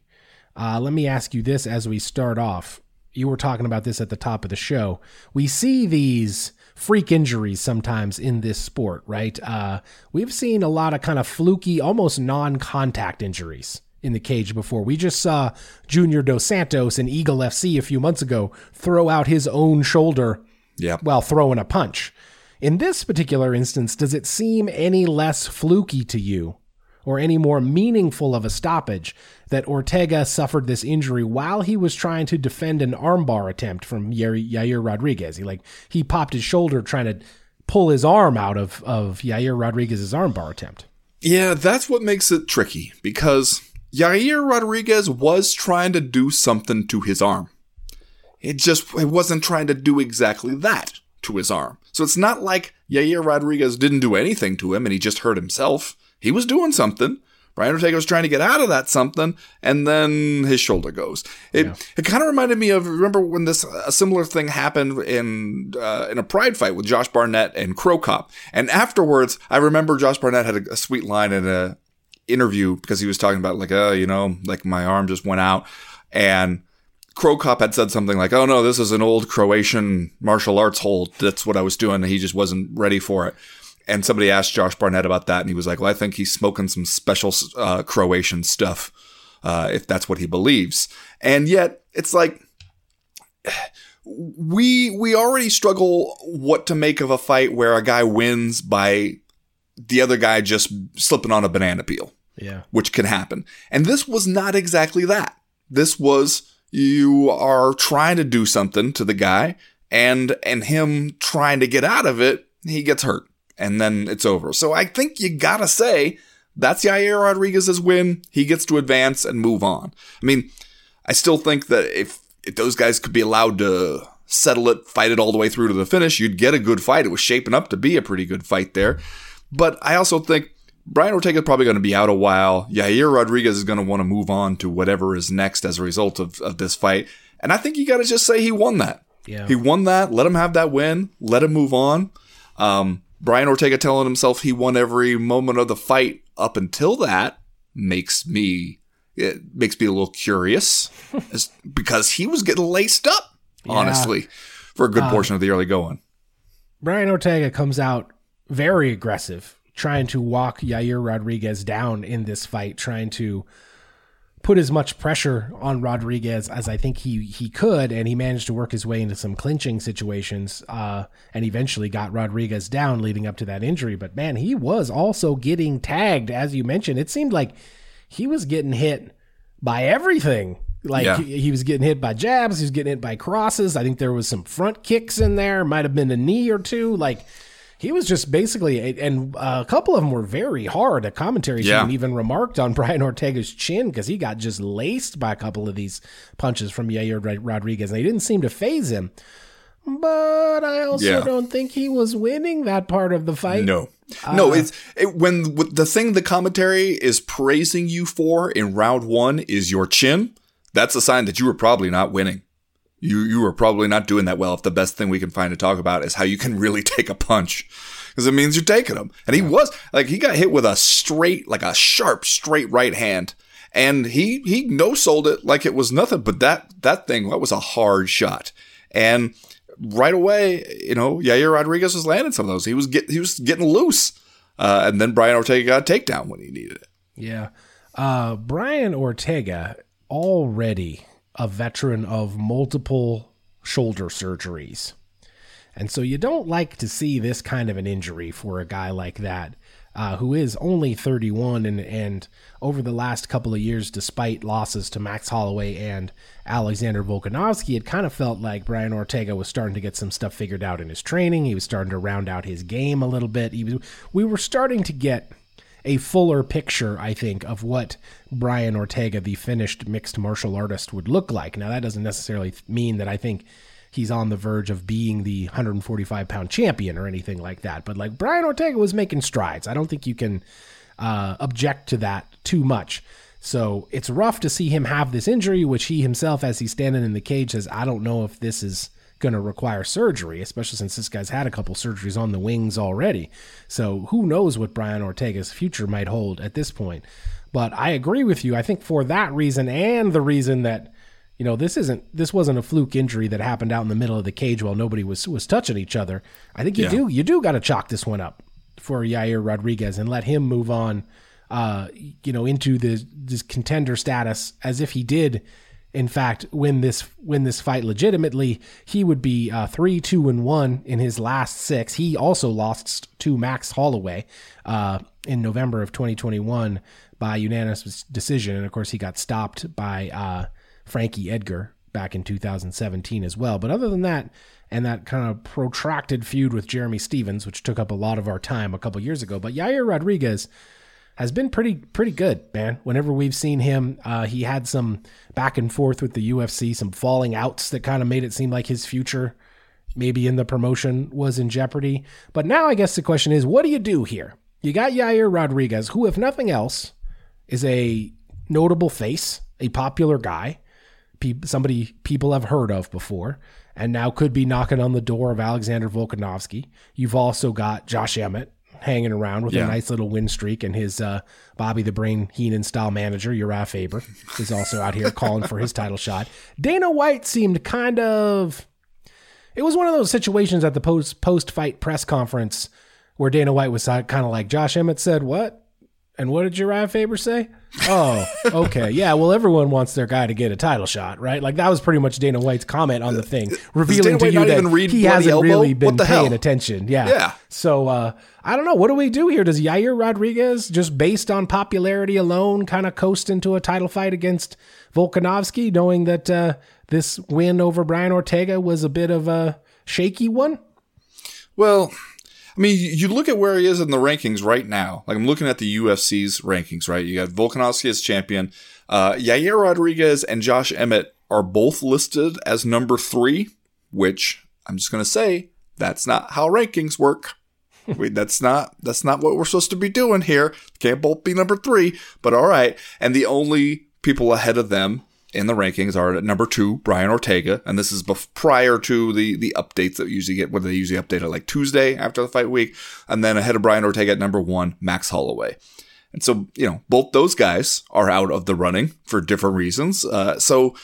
Uh, let me ask you this as we start off. You were talking about this at the top of the show. We see these freak injuries sometimes in this sport, right? Uh, we've seen a lot of kind of fluky, almost non contact injuries in the cage before. We just saw Junior Dos Santos in Eagle FC a few months ago throw out his own shoulder Yep. while throwing a punch. In this particular instance, does it seem any less fluky to you or any more meaningful of a stoppage that Ortega suffered this injury while he was trying to defend an armbar attempt from Yair, Rodriguez? He like he popped his shoulder trying to pull his arm out of of Yair Rodriguez's armbar attempt. Yeah, that's what makes it tricky because Yair Rodriguez was trying to do something to his arm. It just it wasn't trying to do exactly that to his arm. So it's not like Yair Rodriguez didn't do anything to him and he just hurt himself. He was doing something. Brian Ortega was trying to get out of that something, and then his shoulder goes. It it kind of reminded me of remember when this a similar thing happened in uh, in a Pride fight with Josh Barnett and Cro Cop, and afterwards I remember Josh Barnett had a, a sweet line in a interview because he was talking about like oh you know like my arm just went out, and Cro Cop had said something like oh no this is an old Croatian martial arts hold that's what I was doing he just wasn't ready for it. And somebody asked Josh Barnett about that, and he was like, "Well, I think he's smoking some special uh, Croatian stuff, uh, if that's what he believes." And yet, it's like <sighs> we we already struggle what to make of a fight where a guy wins by the other guy just slipping on a banana peel, Yeah. which can happen. And this was not exactly that. This was you are trying to do something to the guy, and and him trying to get out of it, he gets hurt and then it's over. So I think you gotta say that's Yair Rodriguez's win. He gets to advance and move on. I mean, I still think that if if those guys could be allowed to settle it, fight it all the way through to the finish, you'd get a good fight. It was shaping up to be a pretty good fight there. But I also think Brian Ortega is probably going to be out a while. Yair Rodriguez is going to want to move on to whatever is next as a result of, of this fight. And I think you got to just say he won that. Yeah. He won that. Let him have that win. Let him move on. Um, Brian Ortega telling himself he won every moment of the fight up until that makes me it makes me a little curious <laughs> as, because he was getting laced up honestly for a good uh, portion of the early going. Brian Ortega comes out very aggressive, trying to walk Yair Rodriguez down in this fight, trying to put as much pressure on Rodriguez as I think he he could, and he managed to work his way into some clinching situations, uh, and eventually got Rodriguez down, leading up to that injury. But man, he was also getting tagged, as you mentioned. It seemed like he was getting hit by everything. Like Yeah. he, he was getting hit by jabs, he was getting hit by crosses. I think there was some front kicks in there, might have been a knee or two. Like he was just basically, and a couple of them were very hard. A commentary Yeah. team even remarked on <laughs> Brian Ortega's chin because he got just laced by a couple of these punches from Yair Rodriguez, and they didn't seem to faze him. But I also Yeah. don't think he was winning that part of the fight. No, no. Uh, it's it, when the thing the commentary is praising you for in round one is your chin. That's a sign that you were probably not winning. You you were probably not doing that well. If the best thing we can find to talk about is how you can really <laughs> take a punch, because it means you're taking them. And he was like he got hit with a straight, like a sharp, straight right hand, and he he no sold it like it was nothing. But that that thing that was a hard shot, and right away, you know, Yair Rodriguez was landing some of those. He was get he was getting loose, uh, and then Brian Ortega got a takedown when he needed it. Yeah. Uh, Brian Ortega, already a veteran of multiple shoulder surgeries. And so you don't like to see this kind of an injury for a guy like that, uh, who is only 31 and, and over the last couple of years, despite losses to Max Holloway and Alexander Volkanovski, it kind of felt like Brian Ortega was starting to get some stuff figured out in his training. He was starting to round out his game a little bit. He was, we were starting to get a fuller picture, I think, of what Brian Ortega, the finished mixed martial artist, would look like. Now, that doesn't necessarily mean that I think he's on the verge of being the 145 pound champion or anything like that. But like Brian Ortega was making strides. I don't think you can uh, object to that too much. So it's rough to see him have this injury, which he himself, as he's standing in the cage, says, I don't know if this is going to require surgery, especially since this guy's had a couple surgeries on the wings already. So who knows what Brian Ortega's future might hold at this point. But I agree with you. I think for that reason and the reason that you know, this isn't this wasn't a fluke injury that happened out in the middle of the cage while nobody was was touching each other. I think you Yeah. do you do got to chalk this one up for Yair Rodriguez and let him move on, uh, you know, into the this contender status as if he did, in fact, win this win this fight legitimately. He would be uh, three two and one in his last six. He also lost to Max Holloway uh, in November of 2021 by unanimous decision, and of course he got stopped by. Uh, Frankie Edgar back in 2017 as well. But other than that, and that kind of protracted feud with Jeremy Stephens, which took up a lot of our time a couple years ago, but Yair Rodriguez has been pretty pretty good, man. Whenever we've seen him, uh, he had some back and forth with the UFC, some falling outs that kind of made it seem like his future, maybe in the promotion, was in jeopardy. But now I guess the question is, what do you do here? You got Yair Rodriguez, who, if nothing else, is a notable face, a popular guy somebody people have heard of before, and now could be knocking on the door of Alexander Volkanovski. You've also got Josh Emmett hanging around with Yeah. a nice little win streak, and his uh, Bobby the Brain Heenan style manager Uriah Faber is also out here calling for his title shot. Dana White seemed kind of. It was one of those situations at the post post fight press conference where Dana White was kind of like Josh Emmett said, "What?" And what did Uriah Faber say? Oh, okay. Yeah, well, everyone wants their guy to get a title shot, right? Like, that was pretty much Dana White's comment on the thing, revealing to you that he hasn't Elbow? really been paying hell? attention. Yeah. Yeah. So, uh, I don't know. What do we do here? Does Yair Rodriguez, just based on popularity alone, kind of coast into a title fight against Volkanovski, knowing that uh, this win over Brian Ortega was a bit of a shaky one? Well, I mean, you- look at where he is in the rankings right now. Like I'm looking at the UFC's rankings, right? You got Volkanovski as champion. Uh, Yair Rodriguez and Josh Emmett are both listed as number three, which I'm just gonna say that's not how rankings work. Wait, that's not that's not what we're supposed to be doing here. Can't both be number three, but all right. And the only people ahead of them in the rankings are at number two, Brian Ortega, and this is bef- prior to the the updates that we usually get. What they usually update it like Tuesday after the fight week, and then ahead of Brian Ortega at number one, Max Holloway. And so you know both those guys are out of the running for different reasons. Uh, so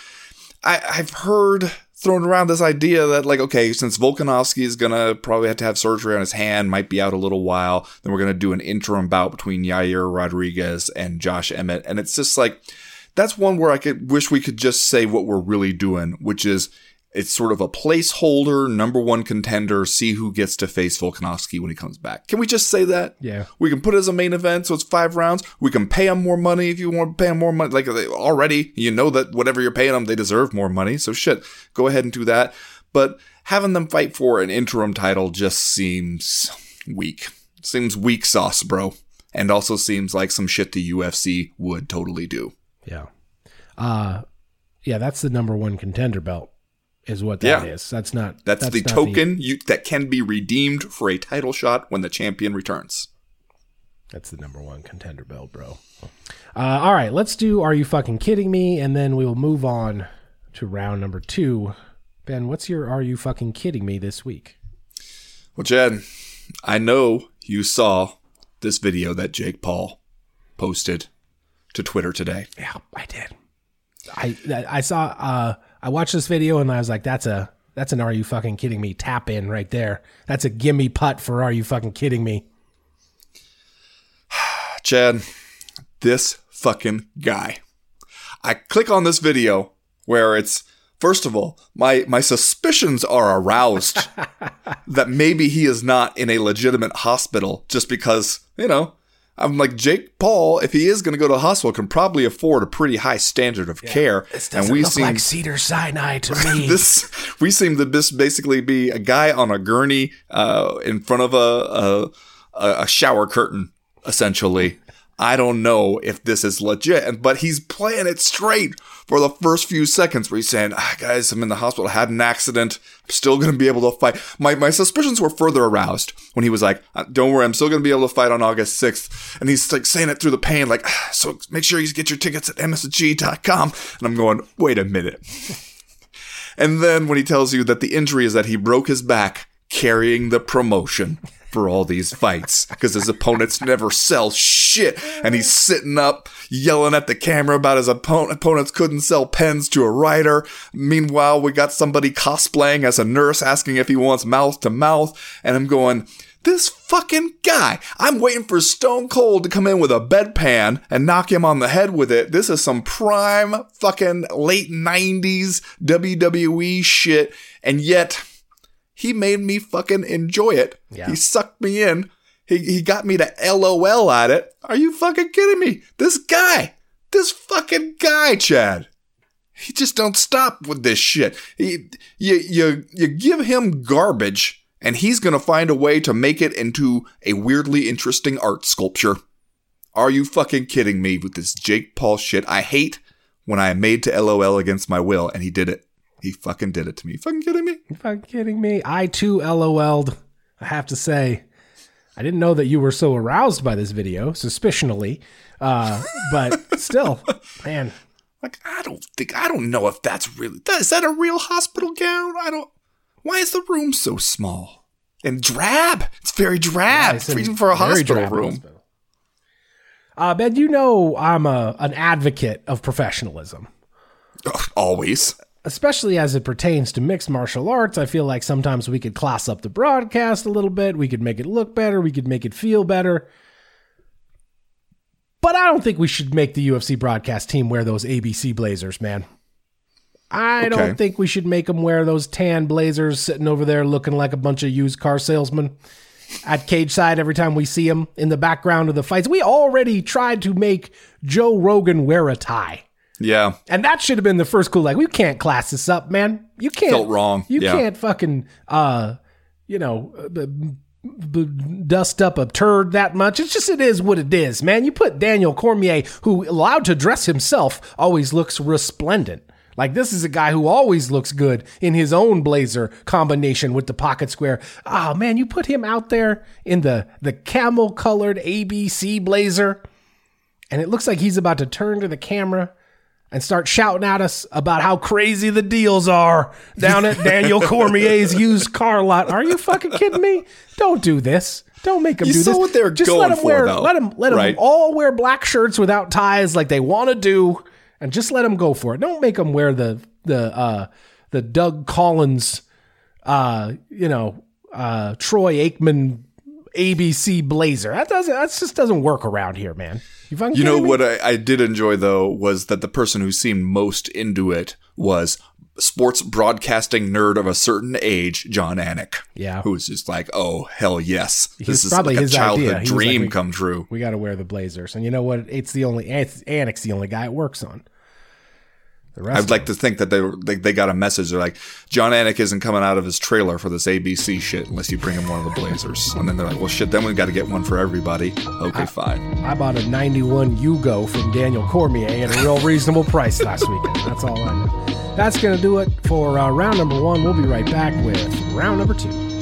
I, I've heard thrown around this idea that like okay since Volkanovski is gonna probably have to have surgery on his hand might be out a little while then we're gonna do an interim bout between Yair Rodriguez and Josh Emmett. And it's just like that's one where I could wish we could just say what we're really doing which is it's sort of a placeholder number one contender see who gets to face Volkanovski when he comes back can we just say that Yeah. we can put it as a main event, so it's five rounds. We can pay them more money if you want to pay them more money. Like already, you know that whatever you're paying them, they deserve more money. So shit, go ahead and do that. But having them fight for an interim title just seems weak. Seems weak sauce, bro. And also seems like some shit the UFC would totally do. Yeah. Uh yeah, that's the number one contender belt, is what that is. Yeah. That's not That's, the not token you, that can be redeemed for a title shot when the champion returns. that's the number one contender belt, bro. Uh, all right, let's do Are You Fucking Kidding Me? And then we will move on to round number two. Ben, what's your Are You Fucking Kidding Me this week? Well, Chad, I know you saw this video that Jake Paul posted to Twitter today. Yeah, I did. I I saw uh I watched this video and I was like, that's a that's an Are You Fucking Kidding Me tap in right there. That's a gimme putt for Are You Fucking Kidding Me? <sighs> Chad, this fucking guy. I click on this video where it's first of all, my my suspicions are aroused <laughs> that maybe he is not in a legitimate hospital just because, you know, I'm like Jake Paul, if he is going to go to the hospital, can probably afford a pretty high standard of care. and we seem like Cedar Sinai to <laughs> me. this we seem to this basically be a guy on a gurney uh, in front of a, a a shower curtain, essentially. I don't know if this is legit, but he's playing it straight for the first few seconds where he's saying, ah, "Guys, I'm in the hospital, had an accident, I'm still gonna be able to fight." My my suspicions were further aroused when he was like, "Uh, "Don't worry, I'm still gonna be able to fight on August 6th," and he's like saying it through the pain, like, "Ah, "So make sure you get your tickets at msg.com," and I'm going, "Wait a minute." <laughs> And then when he tells you that the injury is that he broke his back carrying the promotion <laughs> for all these fights because his opponents never sell shit. And he's sitting up, yelling at the camera about his opponent. Opponents couldn't sell pens to a writer. Meanwhile, we got somebody cosplaying as a nurse asking if he wants mouth to mouth. And I'm going, this fucking guy. I'm waiting for Stone Cold to come in with a bedpan and knock him on the head with it. This is some prime fucking late 90s WWE shit. And yet, he made me fucking enjoy it. Yeah. He sucked me in. He, he got me to LOL at it. Are you fucking kidding me? This guy, this fucking guy, Chad. He just don't stop with this shit. He, you, you, you give him garbage and he's going to find a way to make it into a weirdly interesting art sculpture. Are you fucking kidding me with this Jake Paul shit? I hate when I am made to LOL against my will, and he did it. He fucking did it to me. You fucking kidding me? You fucking kidding me? I too LOL'd. I have to say, I didn't know that you were so aroused by this video, suspicionally. Uh, but <laughs> still, man, Like, I don't think, I don't know if that's really, is that a real hospital gown? I don't, why is the room so small? And drab. It's very drab, and even for a hospital drab room. hospital. Uh, Ben, you know I'm a an advocate of professionalism, always. Especially as it pertains to mixed martial arts. I feel like sometimes we could class up the broadcast a little bit. We could make it look better. We could make it feel better. But I don't think we should make the UFC broadcast team wear those ABC blazers, man. I Okay. don't think we should make them wear those tan blazers sitting over there looking like a bunch of used car salesmen at cage side every time we see them in the background of the fights. We already tried to make Joe Rogan wear a tie. Yeah. And that should have been the first clue. Like, we can't class this up, man. You can't. Felt wrong. You Yeah. can't fucking, uh, you know, b- b- dust up a turd that much. It's just, it is what it is, man. You put Daniel Cormier, who allowed to dress himself, always looks resplendent. Like, this is a guy who always looks good in his own blazer combination with the pocket square. Oh, man, you put him out there in the, the camel colored ABC blazer, and it looks like he's about to turn to the camera and start shouting at us about how crazy the deals are down at Daniel Cormier's <laughs> used car lot. Are you fucking kidding me? Don't do this. Don't make them You do saw this. what they were Just going let them for, wear. though, let them let them right? all wear black shirts without ties like they want to do, and just let them go for it. Don't make them wear the the uh, the Doug Collins, uh, you know, uh, Troy Aikman. ABC blazer. That doesn't. That just doesn't work around here, man. You You know me? what I, I did enjoy though was that the person who seemed most into it was sports broadcasting nerd of a certain age, Jon Anik. Yeah. Who was just like, oh hell yes, He's this is probably like a his childhood idea. Was like, dream come true. We got to wear the blazers, and you know what? It's the only it's, Anik's the only guy it works on. I'd like to think that they, were, they they got a message. They're like, Jon Anik isn't coming out of his trailer for this ABC shit unless you bring him one of the Blazers. And then they're like, well, shit. Then we got to get one for everybody. Okay, fine. I bought a '91 Yugo from Daniel Cormier at a real reasonable price last weekend. That's all I know. That's gonna do it for uh, round number one. We'll be right back with round number two.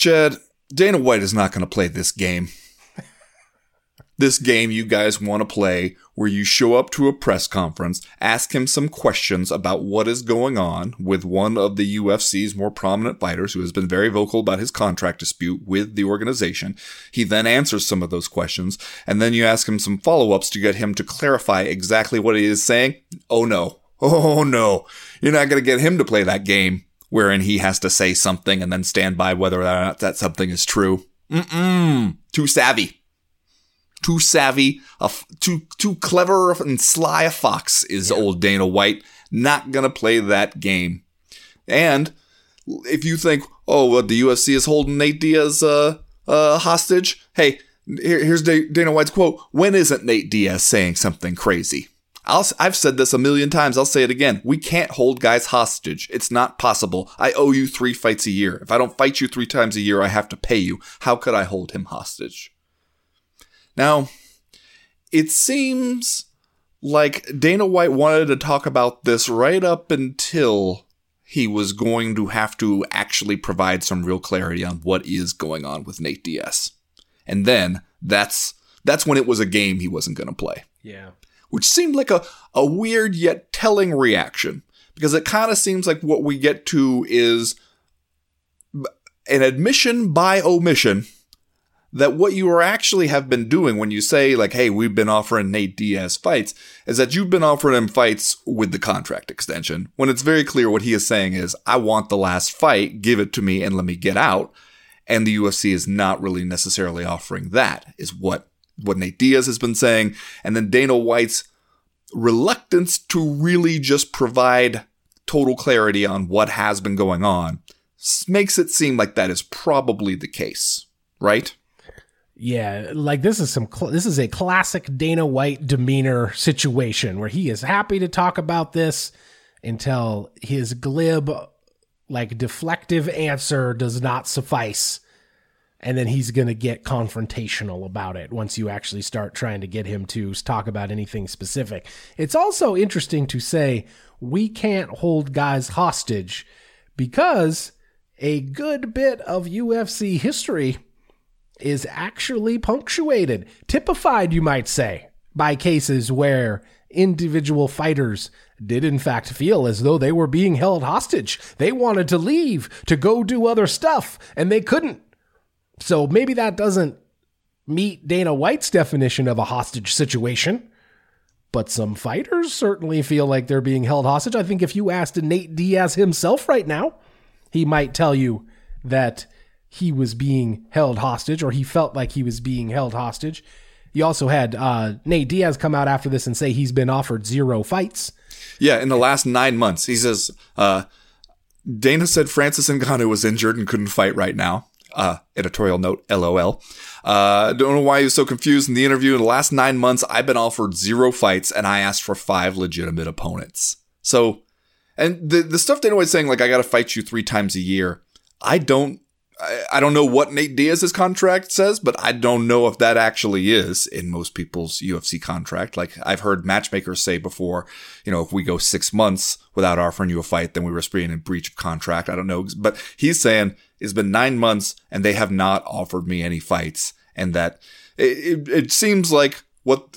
Chad, Dana White is not going to play this game. this game you guys want to play where you show up to a press conference, ask him some questions about what is going on with one of the UFC's more prominent fighters who has been very vocal about his contract dispute with the organization. He then answers some of those questions, and then you ask him some follow ups to get him to clarify exactly what he is saying. Oh no. Oh no. You're not going to get him to play that game wherein he has to say something and then stand by whether or not that something is true. Mm-mm. Too savvy. Too savvy. A f- too too clever and sly a fox is old Dana White. Not gonna play that game. And if you think, oh, well, the UFC is holding Nate Diaz uh, uh, hostage, hey, here, here's Dana White's quote: "When isn't Nate Diaz saying something crazy?" I'll, I've said this a million times. I'll say it again. We can't hold guys hostage. It's not possible. I owe you three fights a year. If I don't fight you three times a year, I have to pay you. How could I hold him hostage? Now, it seems like Dana White wanted to talk about this right up until he was going to have to actually provide some real clarity on what is going on with Nate Diaz. and then that's that's when it was a game he wasn't going to play. Yeah. Which seemed like a, a weird yet telling reaction because it kind of seems like what we get to is an admission by omission that what you are actually have been doing when you say like, "Hey, we've been offering Nate Diaz fights," is that you've been offering him fights with the contract extension. When it's very clear what he is saying is, "I want the last fight, give it to me, and let me get out." And the UFC is not really necessarily offering that. Is what what Nate Diaz has been saying, and then Dana White's reluctance to really just provide total clarity on what has been going on makes it seem like that is probably the case, right? Yeah, like this is some cl- this is a classic Dana White demeanor situation where he is happy to talk about this until his glib like deflective answer does not suffice and then he's going to get confrontational about it once you actually start trying to get him to talk about anything specific. It's also interesting to say we can't hold guys hostage because a good bit of UFC history is actually punctuated, typified, you might say, by cases where individual fighters did in fact feel as though they were being held hostage. They wanted to leave to go do other stuff and they couldn't. So maybe that doesn't meet Dana White's definition of a hostage situation. But some fighters certainly feel like they're being held hostage. I think if you asked Nate Diaz himself right now, he might tell you that he was being held hostage or he felt like he was being held hostage. You also had uh, Nate Diaz come out after this and say he's been offered zero fights. Yeah, in the last nine months, he says uh, Dana said Francis Ngannou was injured and couldn't fight right now. Uh, editorial note, LOL. Uh, don't know why he was so confused in the interview. In the last nine months, I've been offered zero fights and I asked for five legitimate opponents. So, and the, the stuff Dana White's saying, like, I got to fight you three times a year. I don't I, don't know what Nate Diaz's contract says, but I don't know if that actually is in most people's UFC contract. Like I've heard matchmakers say before, you know, if we go six months without offering you a fight, then we risk being in breach of contract. I don't know, but he's saying it's been nine months and they have not offered me any fights, and that it, it, it seems like what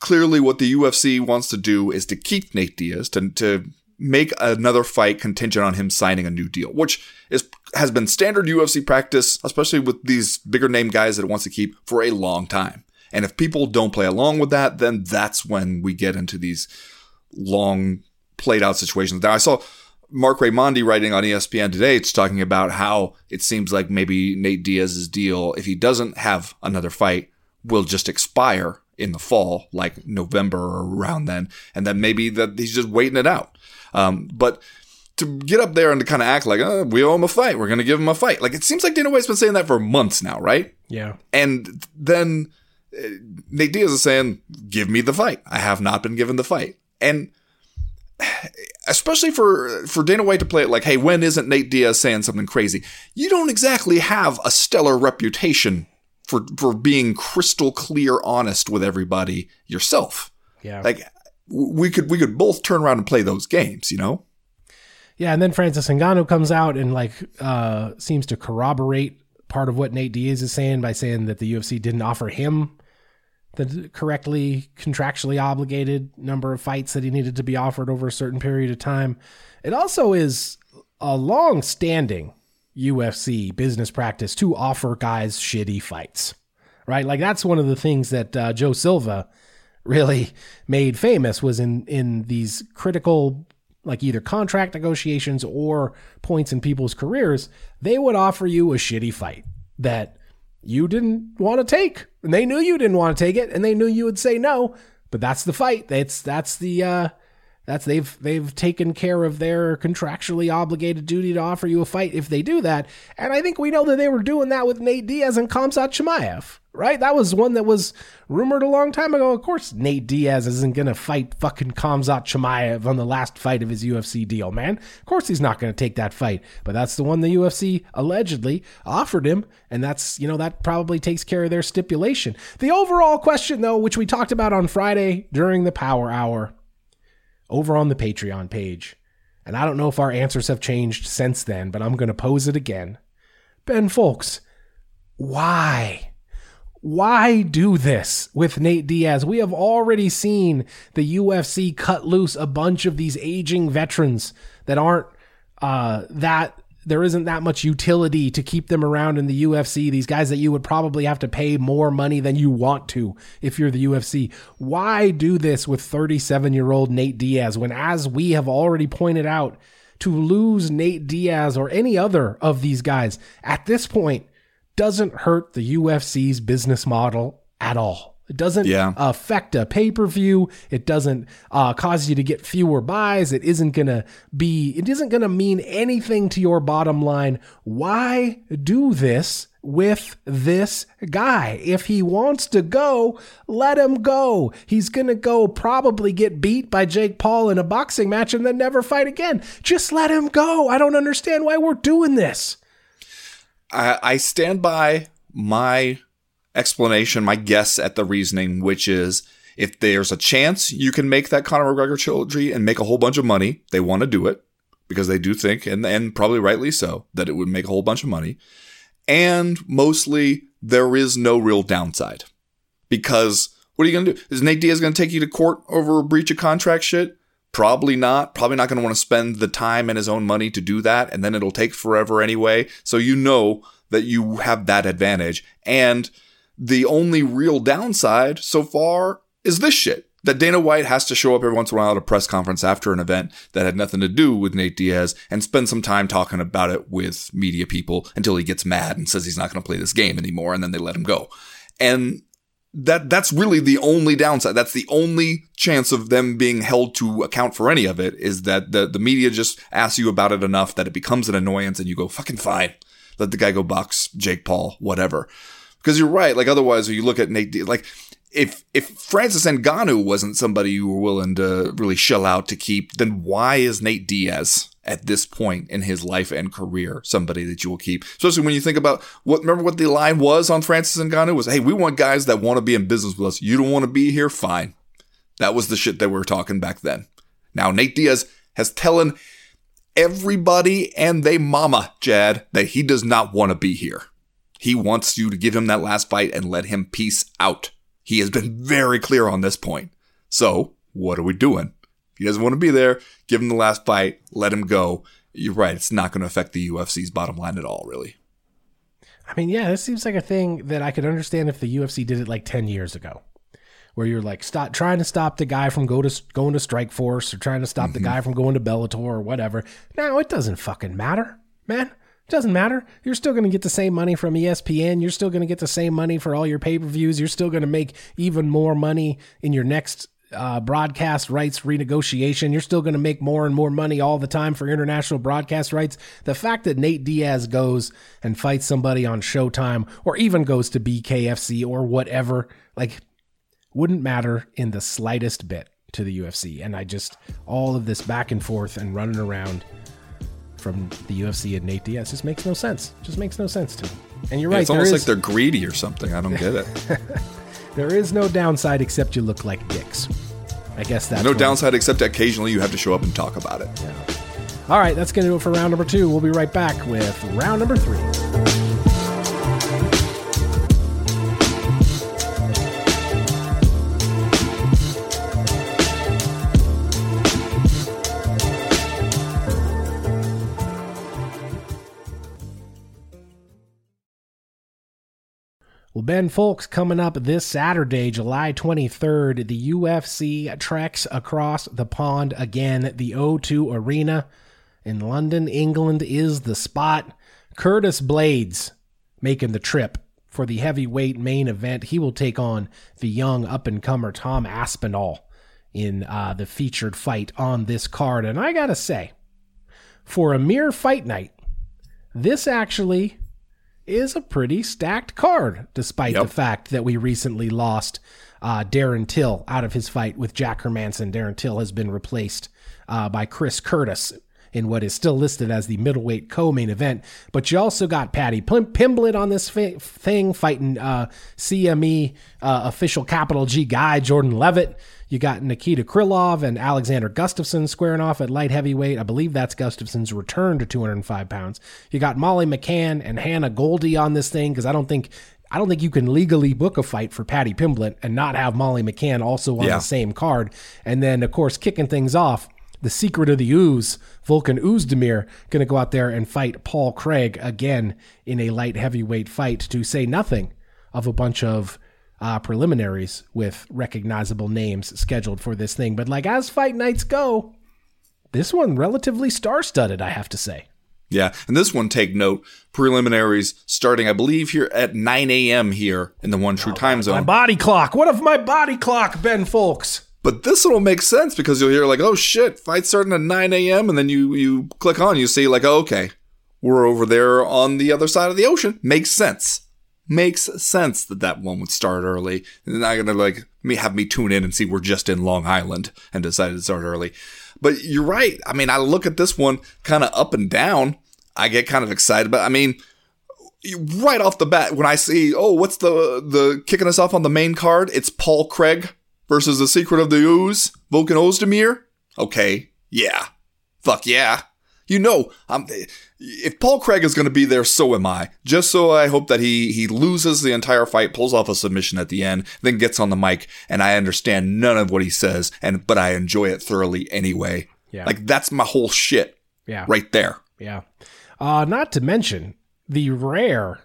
clearly what the UFC wants to do is to keep Nate Diaz to to make another fight contingent on him signing a new deal, which is has been standard UFC practice, especially with these bigger name guys that it wants to keep for a long time. And if people don't play along with that, then that's when we get into these long played out situations. Now I saw Marc Raimondi writing on ESPN today, it's talking about how it seems like maybe Nate Diaz's deal, if he doesn't have another fight, will just expire in the fall, like November or around then, and then maybe that he's just waiting it out. Um, but to get up there and to kind of act like, oh, we owe him a fight. We're going to give him a fight. Like it seems like Dana White's been saying that for months now, right? Yeah. And then uh, Nate Diaz is saying, give me the fight. I have not been given the fight. And <sighs> especially for for Dana White to play it like, hey, when isn't Nate Diaz saying something crazy? You don't exactly have a stellar reputation for for being crystal clear honest with everybody yourself. Yeah. Like we could we could both turn around and play those games, you know? Yeah, and then Francis Ngannou comes out and like uh seems to corroborate part of what Nate Diaz is saying by saying that the UFC didn't offer him the correctly contractually obligated number of fights that he needed to be offered over a certain period of time. It also is a long standing UFC business practice to offer guys shitty fights, right? Like that's one of the things that uh, Joe Silva really made famous was in in these critical like either contract negotiations or points in people's careers, they would offer you a shitty fight that you didn't want to take. And they knew you didn't want to take it and they knew you would say no, but that's the fight. That's that's the uh that's they've they've taken care of their contractually obligated duty to offer you a fight if they do that. And I think we know that they were doing that with Nate Diaz and Khamzat Chimaev, right? That was one that was rumored a long time ago. Of course, Nate Diaz isn't gonna fight fucking Khamzat Chimaev on the last fight of his UFC deal, man. Of course he's not gonna take that fight. But that's the one the UFC allegedly offered him, and that's you know that probably takes care of their stipulation. The overall question though, which we talked about on Friday during the Power Hour over on the Patreon page. And I don't know if our answers have changed since then, but I'm going to pose it again. Ben Fowlkes, why? Why do this with Nate Diaz? We have already seen the UFC cut loose a bunch of these aging veterans that aren't uh, that there isn't that much utility to keep them around in the UFC. These guys that you would probably have to pay more money than you want to if you're the UFC. Why do this with 37 year old Nate Diaz when, as we have already pointed out, to lose Nate Diaz or any other of these guys at this point doesn't hurt the UFC's business model at all. It doesn't Yeah. affect a pay per view. It doesn't uh, cause you to get fewer buys. It isn't gonna be. It isn't gonna mean anything to your bottom line. Why do this with this guy? If he wants to go, let him go. He's gonna go probably get beat by Jake Paul in a boxing match and then never fight again. Just let him go. I don't understand why we're doing this. I, I stand by my explanation, my guess at the reasoning, which is if there's a chance you can make that Conor McGregor trilogy and make a whole bunch of money, they want to do it because they do think, and, and probably rightly so, that it would make a whole bunch of money. And mostly, there is no real downside. Because what are you going to do? Is Nate Diaz going to take you to court over a breach of contract shit? Probably not. Probably not going to want to spend the time and his own money to do that. And then it'll take forever anyway. So you know that you have that advantage. And the only real downside so far is this shit. That Dana White has to show up every once in a while at a press conference after an event that had nothing to do with Nate Diaz and spend some time talking about it with media people until he gets mad and says he's not going to play this game anymore. And then they let him go. And that that's really the only downside. That's the only chance of them being held to account for any of it is that the, the media just asks you about it enough that it becomes an annoyance and you go, fucking fine. Let the guy go box Jake Paul, whatever. Because you're right. Like otherwise, you look at Nate, like if if Francis Ngannou wasn't somebody you were willing to really shell out to keep, then why is Nate Diaz at this point in his life and career somebody that you will keep? Especially when you think about what remember what the line was on Francis Ngannou was, "Hey, we want guys that want to be in business with us. You don't want to be here, fine." That was the shit that we were talking back then. Now Nate Diaz has telling everybody and they mama, Jad, that he does not want to be here. He wants you to give him that last fight and let him peace out. He has been very clear on this point. So, what are we doing? If he doesn't want to be there, give him the last fight, let him go. You're right, it's not going to affect the UFC's bottom line at all, really. I mean, yeah, this seems like a thing that I could understand if the UFC did it like 10 years ago. Where you're like stop trying to stop the guy from go to going to Strikeforce or trying to stop the mm-hmm. guy from going to Bellator or whatever. Now it doesn't fucking matter, man. Doesn't matter. You're still going to get the same money from ESPN. You're still going to get the same money for all your pay per views. You're still going to make even more money in your next uh, broadcast rights renegotiation. You're still going to make more and more money all the time for international broadcast rights. The fact that Nate Diaz goes and fights somebody on Showtime or even goes to BKFC or whatever, like, wouldn't matter in the slightest bit to the UFC. And I just, all of this back and forth and running around from the UFC and Nate Diaz just makes no sense. Just makes no sense to me. And you're right. it's almost is- like they're greedy or something. I don't get it. <laughs> there is no downside except you look like dicks. I guess that's no downside except occasionally you have to show up and talk about it. All right, that's going to do it for round number two. We'll be right back with round number three. Well, Ben Fowlkes coming up this Saturday, July 23rd, the UFC treks across the pond again. The O2 Arena in London, England is the spot. Curtis Blaydes making the trip for the heavyweight main event. He will take on the young up and comer Tom Aspinall in uh, the featured fight on this card. And I got to say, for a mere fight night, this actually is a pretty stacked card, despite Yep. the fact that we recently lost uh, Darren Till out of his fight with Jack Hermansson. Darren Till has been replaced uh, by Chris Curtis in what is still listed as the middleweight co-main event. But you also got Paddy Pim- Pimblett on this fi- thing fighting uh, CME uh, official capital G guy Jordan Leavitt. You got Nikita Krylov and Alexander Gustafsson squaring off at light heavyweight. I believe that's Gustafsson's return to 205 pounds. You got Molly McCann and Hannah Goldy on this thing because I don't think I don't think you can legally book a fight for Paddy Pimblett and not have Molly McCann also on Yeah. the same card. And then, of course, kicking things off, the secret of the ooze, Volkan Oozdemir, going to go out there and fight Paul Craig again in a light heavyweight fight, to say nothing of a bunch of uh, preliminaries with recognizable names scheduled for this thing. But like as fight nights go, this one relatively star-studded, I have to say. Yeah, and this one, take note, preliminaries starting, I believe, here at 9 a.m. here in the One True Time Zone. My body clock. What of my body clock, Ben Fowlkes? But this one will make sense because you'll hear like, oh shit, fight starting at 9 a.m. and then you you click on, you see like, oh, okay, we're over there on the other side of the ocean. Makes sense. Makes sense that that one would start early. And not gonna like me have me tune in and see we're just in Long Island and decided to start early. But you're right. I mean, I look at this one kind of up and down. I get kind of excited, but I mean, right off the bat when I see, oh, what's the the kicking us off on the main card? It's Paul Craig versus the Secret of the Ooze, Volkan Ozdemir. Okay, yeah, fuck yeah. You know, I'm, if Paul Craig is going to be there, so am I. Just so I hope that he he loses the entire fight, pulls off a submission at the end, then gets on the mic, and I understand none of what he says, and but I enjoy it thoroughly anyway. Yeah. Like that's my whole shit Yeah. right there. Yeah. Uh, not to mention the rare,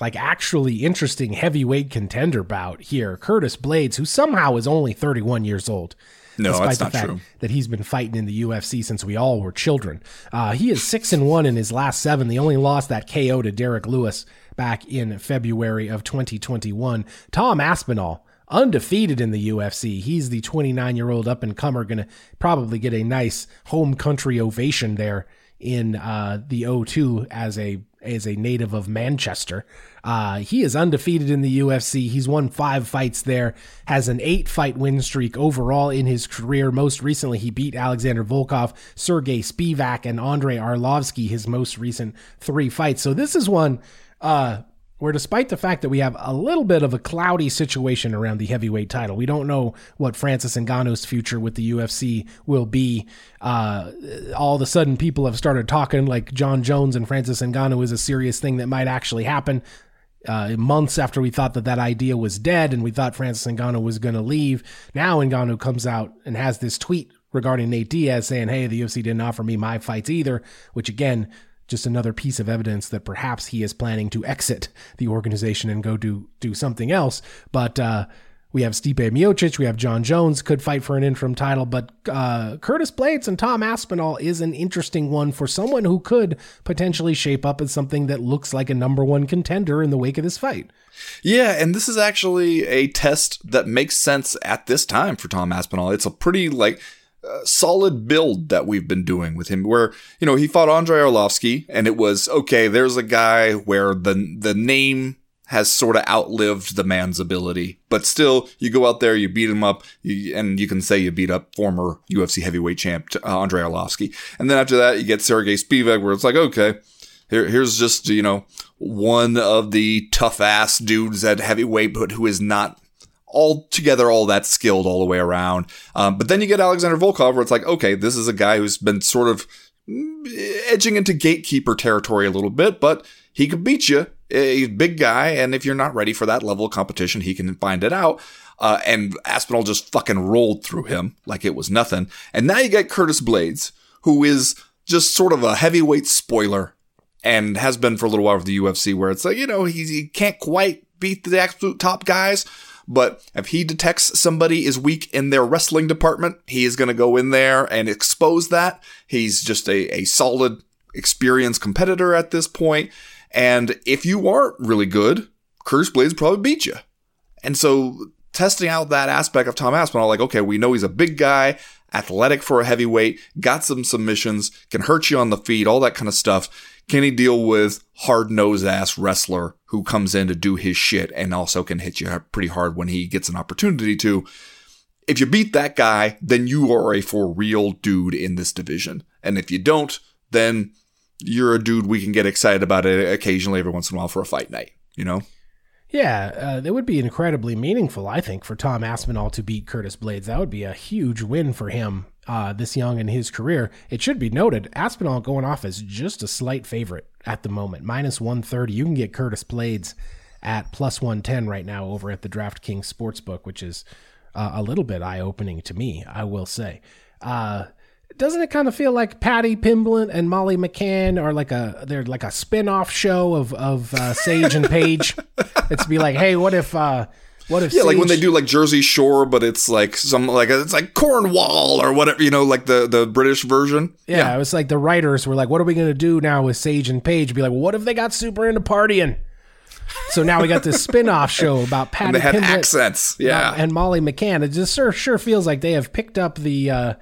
like actually interesting heavyweight contender bout here, Curtis Blaydes, who somehow is only 31 years old. No, despite that's the not fact true. that he's been fighting in the UFC since we all were children. Uh, he is six and one in his last seven. The only loss that KO to Derrick Lewis back in February of 2021. Tom Aspinall, undefeated in the UFC. He's the 29 year old up and comer, going to probably get a nice home country ovation there in uh, the O2 as a as a native of Manchester. Uh, he is undefeated in the UFC. He's won five fights there, has an eight fight win streak overall in his career. Most recently, he beat Alexander Volkov, Sergey Spivak, and Andrei Arlovsky, his most recent three fights. So this is one uh, where despite the fact that we have a little bit of a cloudy situation around the heavyweight title, we don't know what Francis Ngannou's future with the UFC will be. Uh, all of a sudden, people have started talking like Jon Jones and Francis Ngannou is a serious thing that might actually happen. Uh, months after we thought that that idea was dead and we thought Francis Ngannou was going to leave, now Ngannou comes out and has this tweet regarding Nate Diaz saying, "Hey, the UFC didn't offer me my fights either," which again just another piece of evidence that perhaps he is planning to exit the organization and go do do something else. But uh, we have Stipe Miocic, we have Jon Jones could fight for an interim title, but uh, Curtis Blaydes and Tom Aspinall is an interesting one for someone who could potentially shape up as something that looks like a number one contender in the wake of this fight. Yeah, and this is actually a test that makes sense at this time for Tom Aspinall. It's a pretty like uh, solid build that we've been doing with him where you know he fought Andrei Arlovsky and it was okay there's a guy where the the name has sort of outlived the man's ability but still you go out there you beat him up you, and you can say you beat up former UFC heavyweight champ uh, Andrei Arlovsky and then after that you get Sergey Spivak where it's like okay here, here's just you know one of the tough ass dudes at heavyweight, but who is not altogether all that skilled all the way around. Um, but then you get Alexander Volkov, where it's like, okay, this is a guy who's been sort of mm, edging into gatekeeper territory a little bit, but he could beat you. He's a big guy, and if you're not ready for that level of competition, he can find it out. Uh, and Aspinall just fucking rolled through him like it was nothing. And now you get Curtis Blaydes, who is just sort of a heavyweight spoiler and has been for a little while with the UFC, where it's like, you know, he, he can't quite beat the absolute top guys. But if he detects somebody is weak in their wrestling department, he is going to go in there and expose that. He's just a, a solid, experienced competitor at this point. And if you aren't really good, Curtis Blaydes probably beat you. And so testing out that aspect of Tom Aspinall, like, okay, we know he's a big guy, athletic for a heavyweight, got some submissions, can hurt you on the feet, all that kind of stuff. Can he deal with hard nosed ass wrestler who comes in to do his shit and also can hit you pretty hard when he gets an opportunity to? If you beat that guy, then you are a for real dude in this division. And if you don't, then you're a dude we can get excited about it occasionally every once in a while for a fight night, you know? Yeah, uh, that would be incredibly meaningful, I think, for Tom Aspinall to beat Curtis Blaydes. That would be a huge win for him uh, this young in his career. It should be noted, Aspinall going off as just a slight favorite at the moment, minus 130. You can get Curtis Blaydes at plus 110 right now over at the DraftKings Sportsbook, which is uh, a little bit eye opening to me, I will say. Uh, doesn't it kind of feel like Paddy Pimblett and Molly McCann are like a they're like a spin-off show of of uh, Sage and Paige? it's be like, hey, what if uh, what if Yeah, like when they do like Jersey Shore, but it's like some like it's like Cornwall or whatever, you know, like the the British version. Yeah, it was like the writers were like, "What are we gonna do now with Sage and Paige?" Be like, well, "What if they got super into partying?" So now we got this spin-off show about <laughs> Paddy And they had Pimblett accents. Yeah. and Molly McCann. It just sure sure feels like they have picked up the. Uh,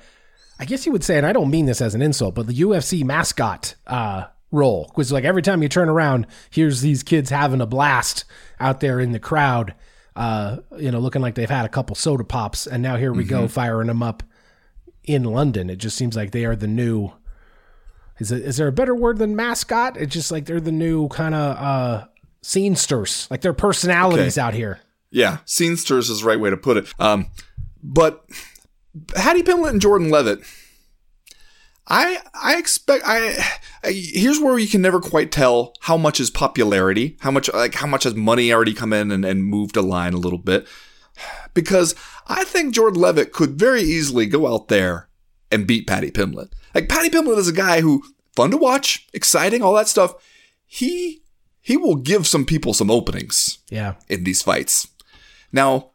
I guess you would say, and I don't mean this as an insult, but the UFC mascot uh, role was like every time you turn around, here's these kids having a blast out there in the crowd. Uh, you know, looking like they've had a couple soda pops, and now here we go firing them up in London. It just seems like they are the new. Is it, is there a better word than mascot? It's just like they're the new kind of uh, scenesters, like their personalities out here. Yeah, scenesters is the right way to put it. Um, but Paddy Pimblett and Jordan Leavitt, I I expect I, I here's where you can never quite tell how much is popularity, how much like how much has money already come in and, and moved a line a little bit, because I think Jordan Leavitt could very easily go out there and beat Paddy Pimblett. Like Paddy Pimblett is a guy who fun to watch, exciting, all that stuff. He he will give some people some openings Yeah. in these fights. Now,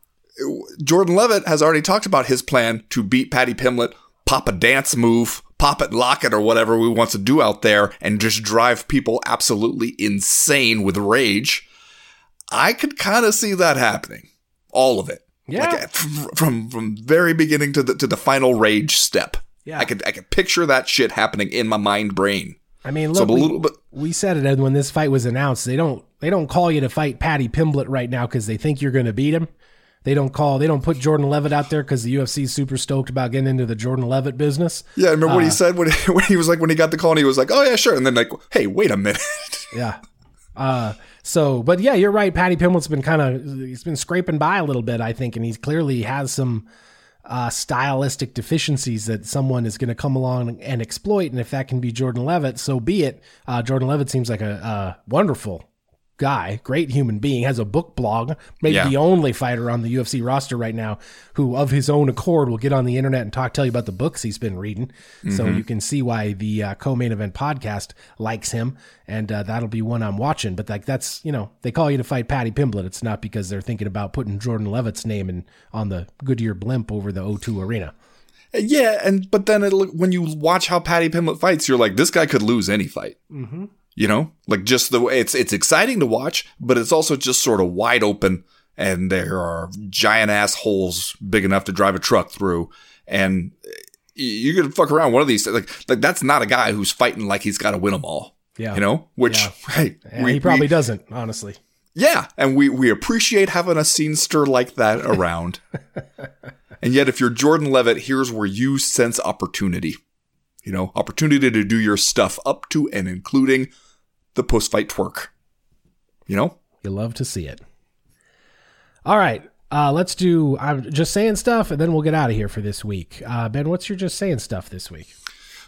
Jordan Leavitt has already talked about his plan to beat Paddy Pimblett, pop a dance move, pop it, lock it, or whatever we want to do out there, and just drive people absolutely insane with rage. I could kind of see that happening, all of it. Yeah. Like, from, from from very beginning to the to the final rage step. Yeah. I could I could picture that shit happening in my mind brain. I mean, So look, a we, bit. we said it when this fight was announced. They don't they don't call you to fight Paddy Pimblett right now because they think you're going to beat him. They don't call they don't put Jordan Leavitt out there because the UFC is super stoked about getting into the Jordan Leavitt business. Yeah, I remember Uh, what he said when he, <laughs> when he was like when he got the call and he was like, "Oh yeah, sure," and then like, "Hey, wait a minute." <laughs> Yeah. Uh, so, but yeah, you're right. Paddy Pimblett's been kind of he's been scraping by a little bit, I think, and he clearly has some uh, stylistic deficiencies that someone is going to come along and exploit. And if that can be Jordan Leavitt, so be it. Uh, Jordan Leavitt seems like a, a wonderful guy, great human being, has a book blog, maybe Yeah. the only fighter on the UFC roster right now who, of his own accord, will get on the internet and talk, tell you about the books he's been reading. So Mm-hmm. you can see why the uh, co-main event podcast likes him, and uh, that'll be one I'm watching. But like that's you know they call you to fight Paddy Pimblett. It's not because they're thinking about putting Jordan Leavitt's name in on the Goodyear blimp over the O2 arena. yeah, and but then it, when you watch how Paddy Pimblett fights, you're like, this guy could lose any fight. Mm-hmm. You know, like just the way it's it's exciting to watch, but it's also just sort of wide open, and there are giant ass holes big enough to drive a truck through, and you could fuck around one of these. Like like that's not a guy who's fighting like he's got to win them all. Yeah. you know, which Yeah. <laughs> hey, we- he probably we- doesn't, honestly. Yeah, and we we appreciate having a scenester like that around. <laughs> and yet, if you're Jordan Leavitt, here's where you sense opportunity. You know, opportunity to do your stuff up to and including the post fight twerk. You know, You love to see it. All right. Uh, let's do. I'm just saying stuff, and then we'll get out of here for this week. Uh, ben, what's your just saying stuff this week?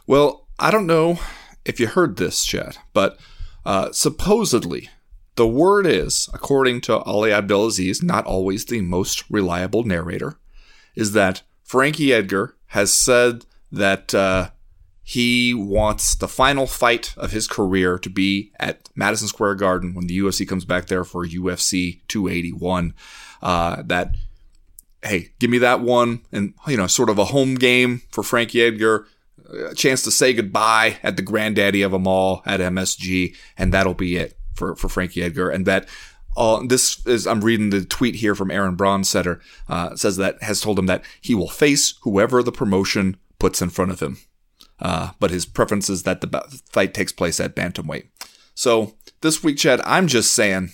well, I don't know if you heard this, Chad, but uh, supposedly the word is, according to Ali Abdelaziz, not always the most reliable narrator, is that Frankie Edgar has said that uh, he wants the final fight of his career to be at Madison Square Garden when the UFC comes back there for UFC 281. Uh, that hey, give me that one, and you know, sort of a home game for Frankie Edgar, a chance to say goodbye at the granddaddy of them all at MSG, and that'll be it for for Frankie Edgar, and that. Uh, this is I'm reading the tweet here from Aaron Bronsteter uh, says that has told him that he will face whoever the promotion puts in front of him, uh, but his preference is that the fight takes place at bantamweight. So this week, Chad, I'm just saying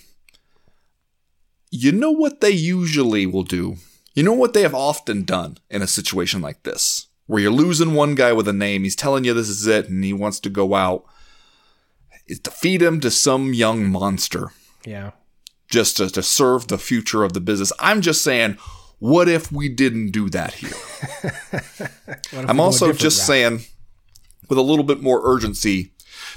you know what they usually will do? You know what they have often done in a situation like this, where you're losing one guy with a name, he's telling you this is it, and he wants to go out, is to feed him to some young monster Yeah. just to, to serve the future of the business. I'm just saying, what if we didn't do that here? <laughs> I'm also just route? saying, with a little bit more urgency,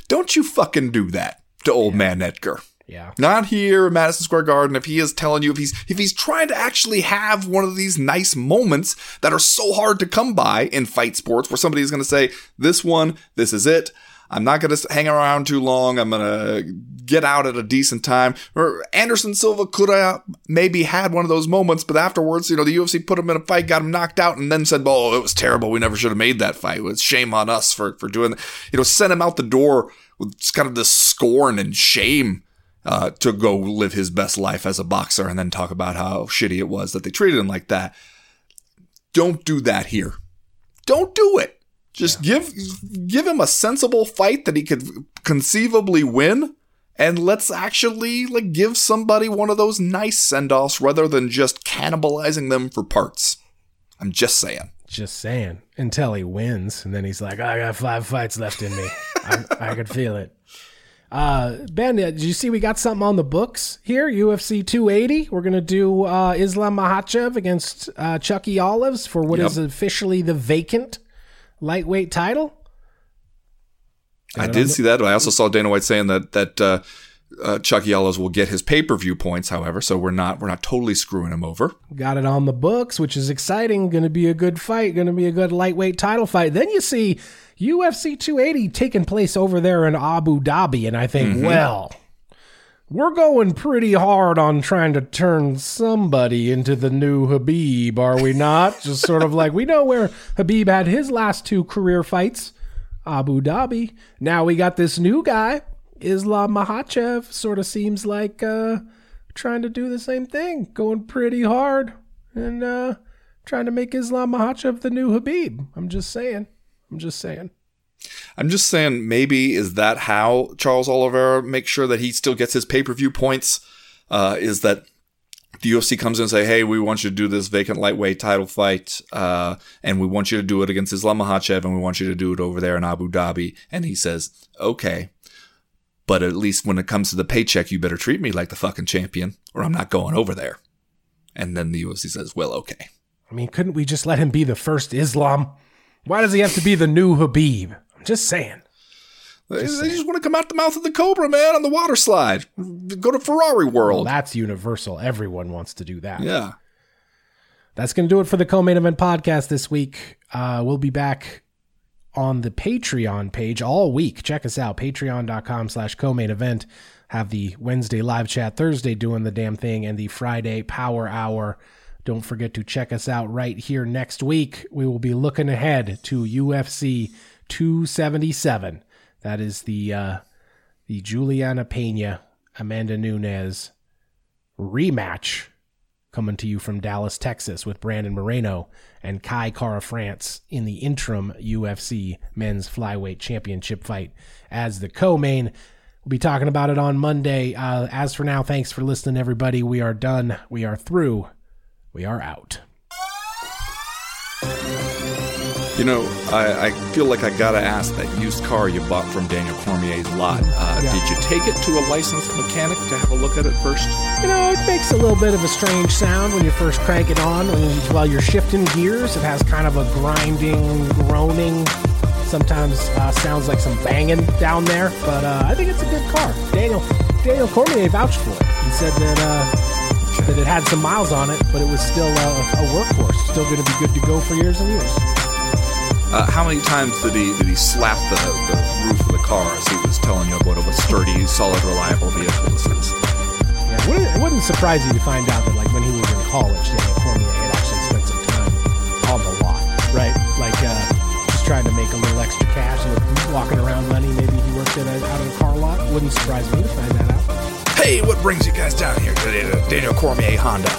don't you fucking do that to old man Edgar. Yeah. Not here in Madison Square Garden. If he is telling you, if he's if he's trying to actually have one of these nice moments that are so hard to come by in fight sports, where somebody is going to say, "This one, this is it." I'm not going to hang around too long. I'm going to get out at a decent time. Or Anderson Silva could have maybe had one of those moments, but afterwards, you know, the UFC put him in a fight, got him knocked out, and then said, "Oh, it was terrible. We never should have made that fight. It's shame on us for for doing that." You know, sent him out the door with kind of this scorn and shame uh, to go live his best life as a boxer and then talk about how shitty it was that they treated him like that. Don't do that here. Don't do it. Just yeah. give give him a sensible fight that he could conceivably win and let's actually like give somebody one of those nice send-offs rather than just cannibalizing them for parts. I'm just saying. Just saying. Until he wins and then he's like, "I got 5 fights left in me." <laughs> I, I could feel it. Uh, ben, did you see we got something on the books here? UFC 280. We're gonna do uh, Islam Makhachev against uh, Chucky Olives for what yep. is officially the vacant lightweight title. Got I did the- see that. I also saw Dana White saying that that uh, uh, Chucky Olives will get his pay per view points. However, so we're not we're not totally screwing him over. Got it on the books, which is exciting. Going to be a good fight. Going to be a good lightweight title fight. Then you see UFC 280 taking place over there in Abu Dhabi. And I think, mm-hmm. well, we're going pretty hard on trying to turn somebody into the new Khabib, are we not? <laughs> Just sort of like we know where Khabib had his last two career fights, Abu Dhabi. Now we got this new guy, Islam Makhachev. Sort of seems like uh, trying to do the same thing, going pretty hard and uh, trying to make Islam Makhachev the new Khabib. I'm just saying. I'm just saying. I'm just saying, maybe is that how Charles Oliveira makes sure that he still gets his pay per view points? Uh, is that the UFC comes in and say, "Hey, we want you to do this vacant lightweight title fight, uh, and we want you to do it against Islam Makhachev, and we want you to do it over there in Abu Dhabi." And he says, "Okay, but at least when it comes to the paycheck, you better treat me like the fucking champion, or I'm not going over there." And then the UFC says, "Well, okay." I mean, couldn't we just let him be the first Islam? Why does he have to be the new Khabib? Just saying. They just, they just want to come out the mouth of the Cobra, man, on the water slide. Go to Ferrari World. Well, that's universal. Everyone wants to do that. Yeah. That's going to do it for the co-main event podcast this week. Uh, we'll be back on the Patreon page all week. Check us out, patreon.com slash co-main event. Have the Wednesday live chat, Thursday doing the damn thing, and the Friday power hour don't forget to check us out right here next week. We will be looking ahead to UFC 277. That is the uh, the Juliana Pena Amanda Nunes rematch coming to you from Dallas, Texas, with Brandon Moreno and Kai Kara France in the interim UFC Men's Flyweight Championship fight as the co-main. We'll be talking about it on Monday. Uh, as for now, thanks for listening, everybody. We are done. We are through we are out. You know, I, I, feel like I gotta ask that used car you bought from Daniel Cormier's lot. Uh, yeah. Did you take it to a licensed mechanic to have a look at it first? You know, it makes a little bit of a strange sound when you first crank it on. While you're shifting gears, it has kind of a grinding, groaning. Sometimes uh, sounds like some banging down there, but uh, I think it's a good car. Daniel Daniel Cormier vouched for it. He said that uh, that it had some miles on it, but it was still a, a workhorse, still going to be good to go for years and years. Uh, how many times did he did he slap the, the roof of the car as he was telling you about what a sturdy, solid, reliable vehicle this is? Yeah, it wouldn't, it wouldn't surprise you to find out that like when he was in college, Daniel Cormier had actually spent some time on the lot, right? Like uh, just trying to make a little extra cash and walking around money. Maybe he worked at a, out of a car lot. Wouldn't surprise me to find that out. Hey, what brings you guys down here to Daniel Cormier Honda?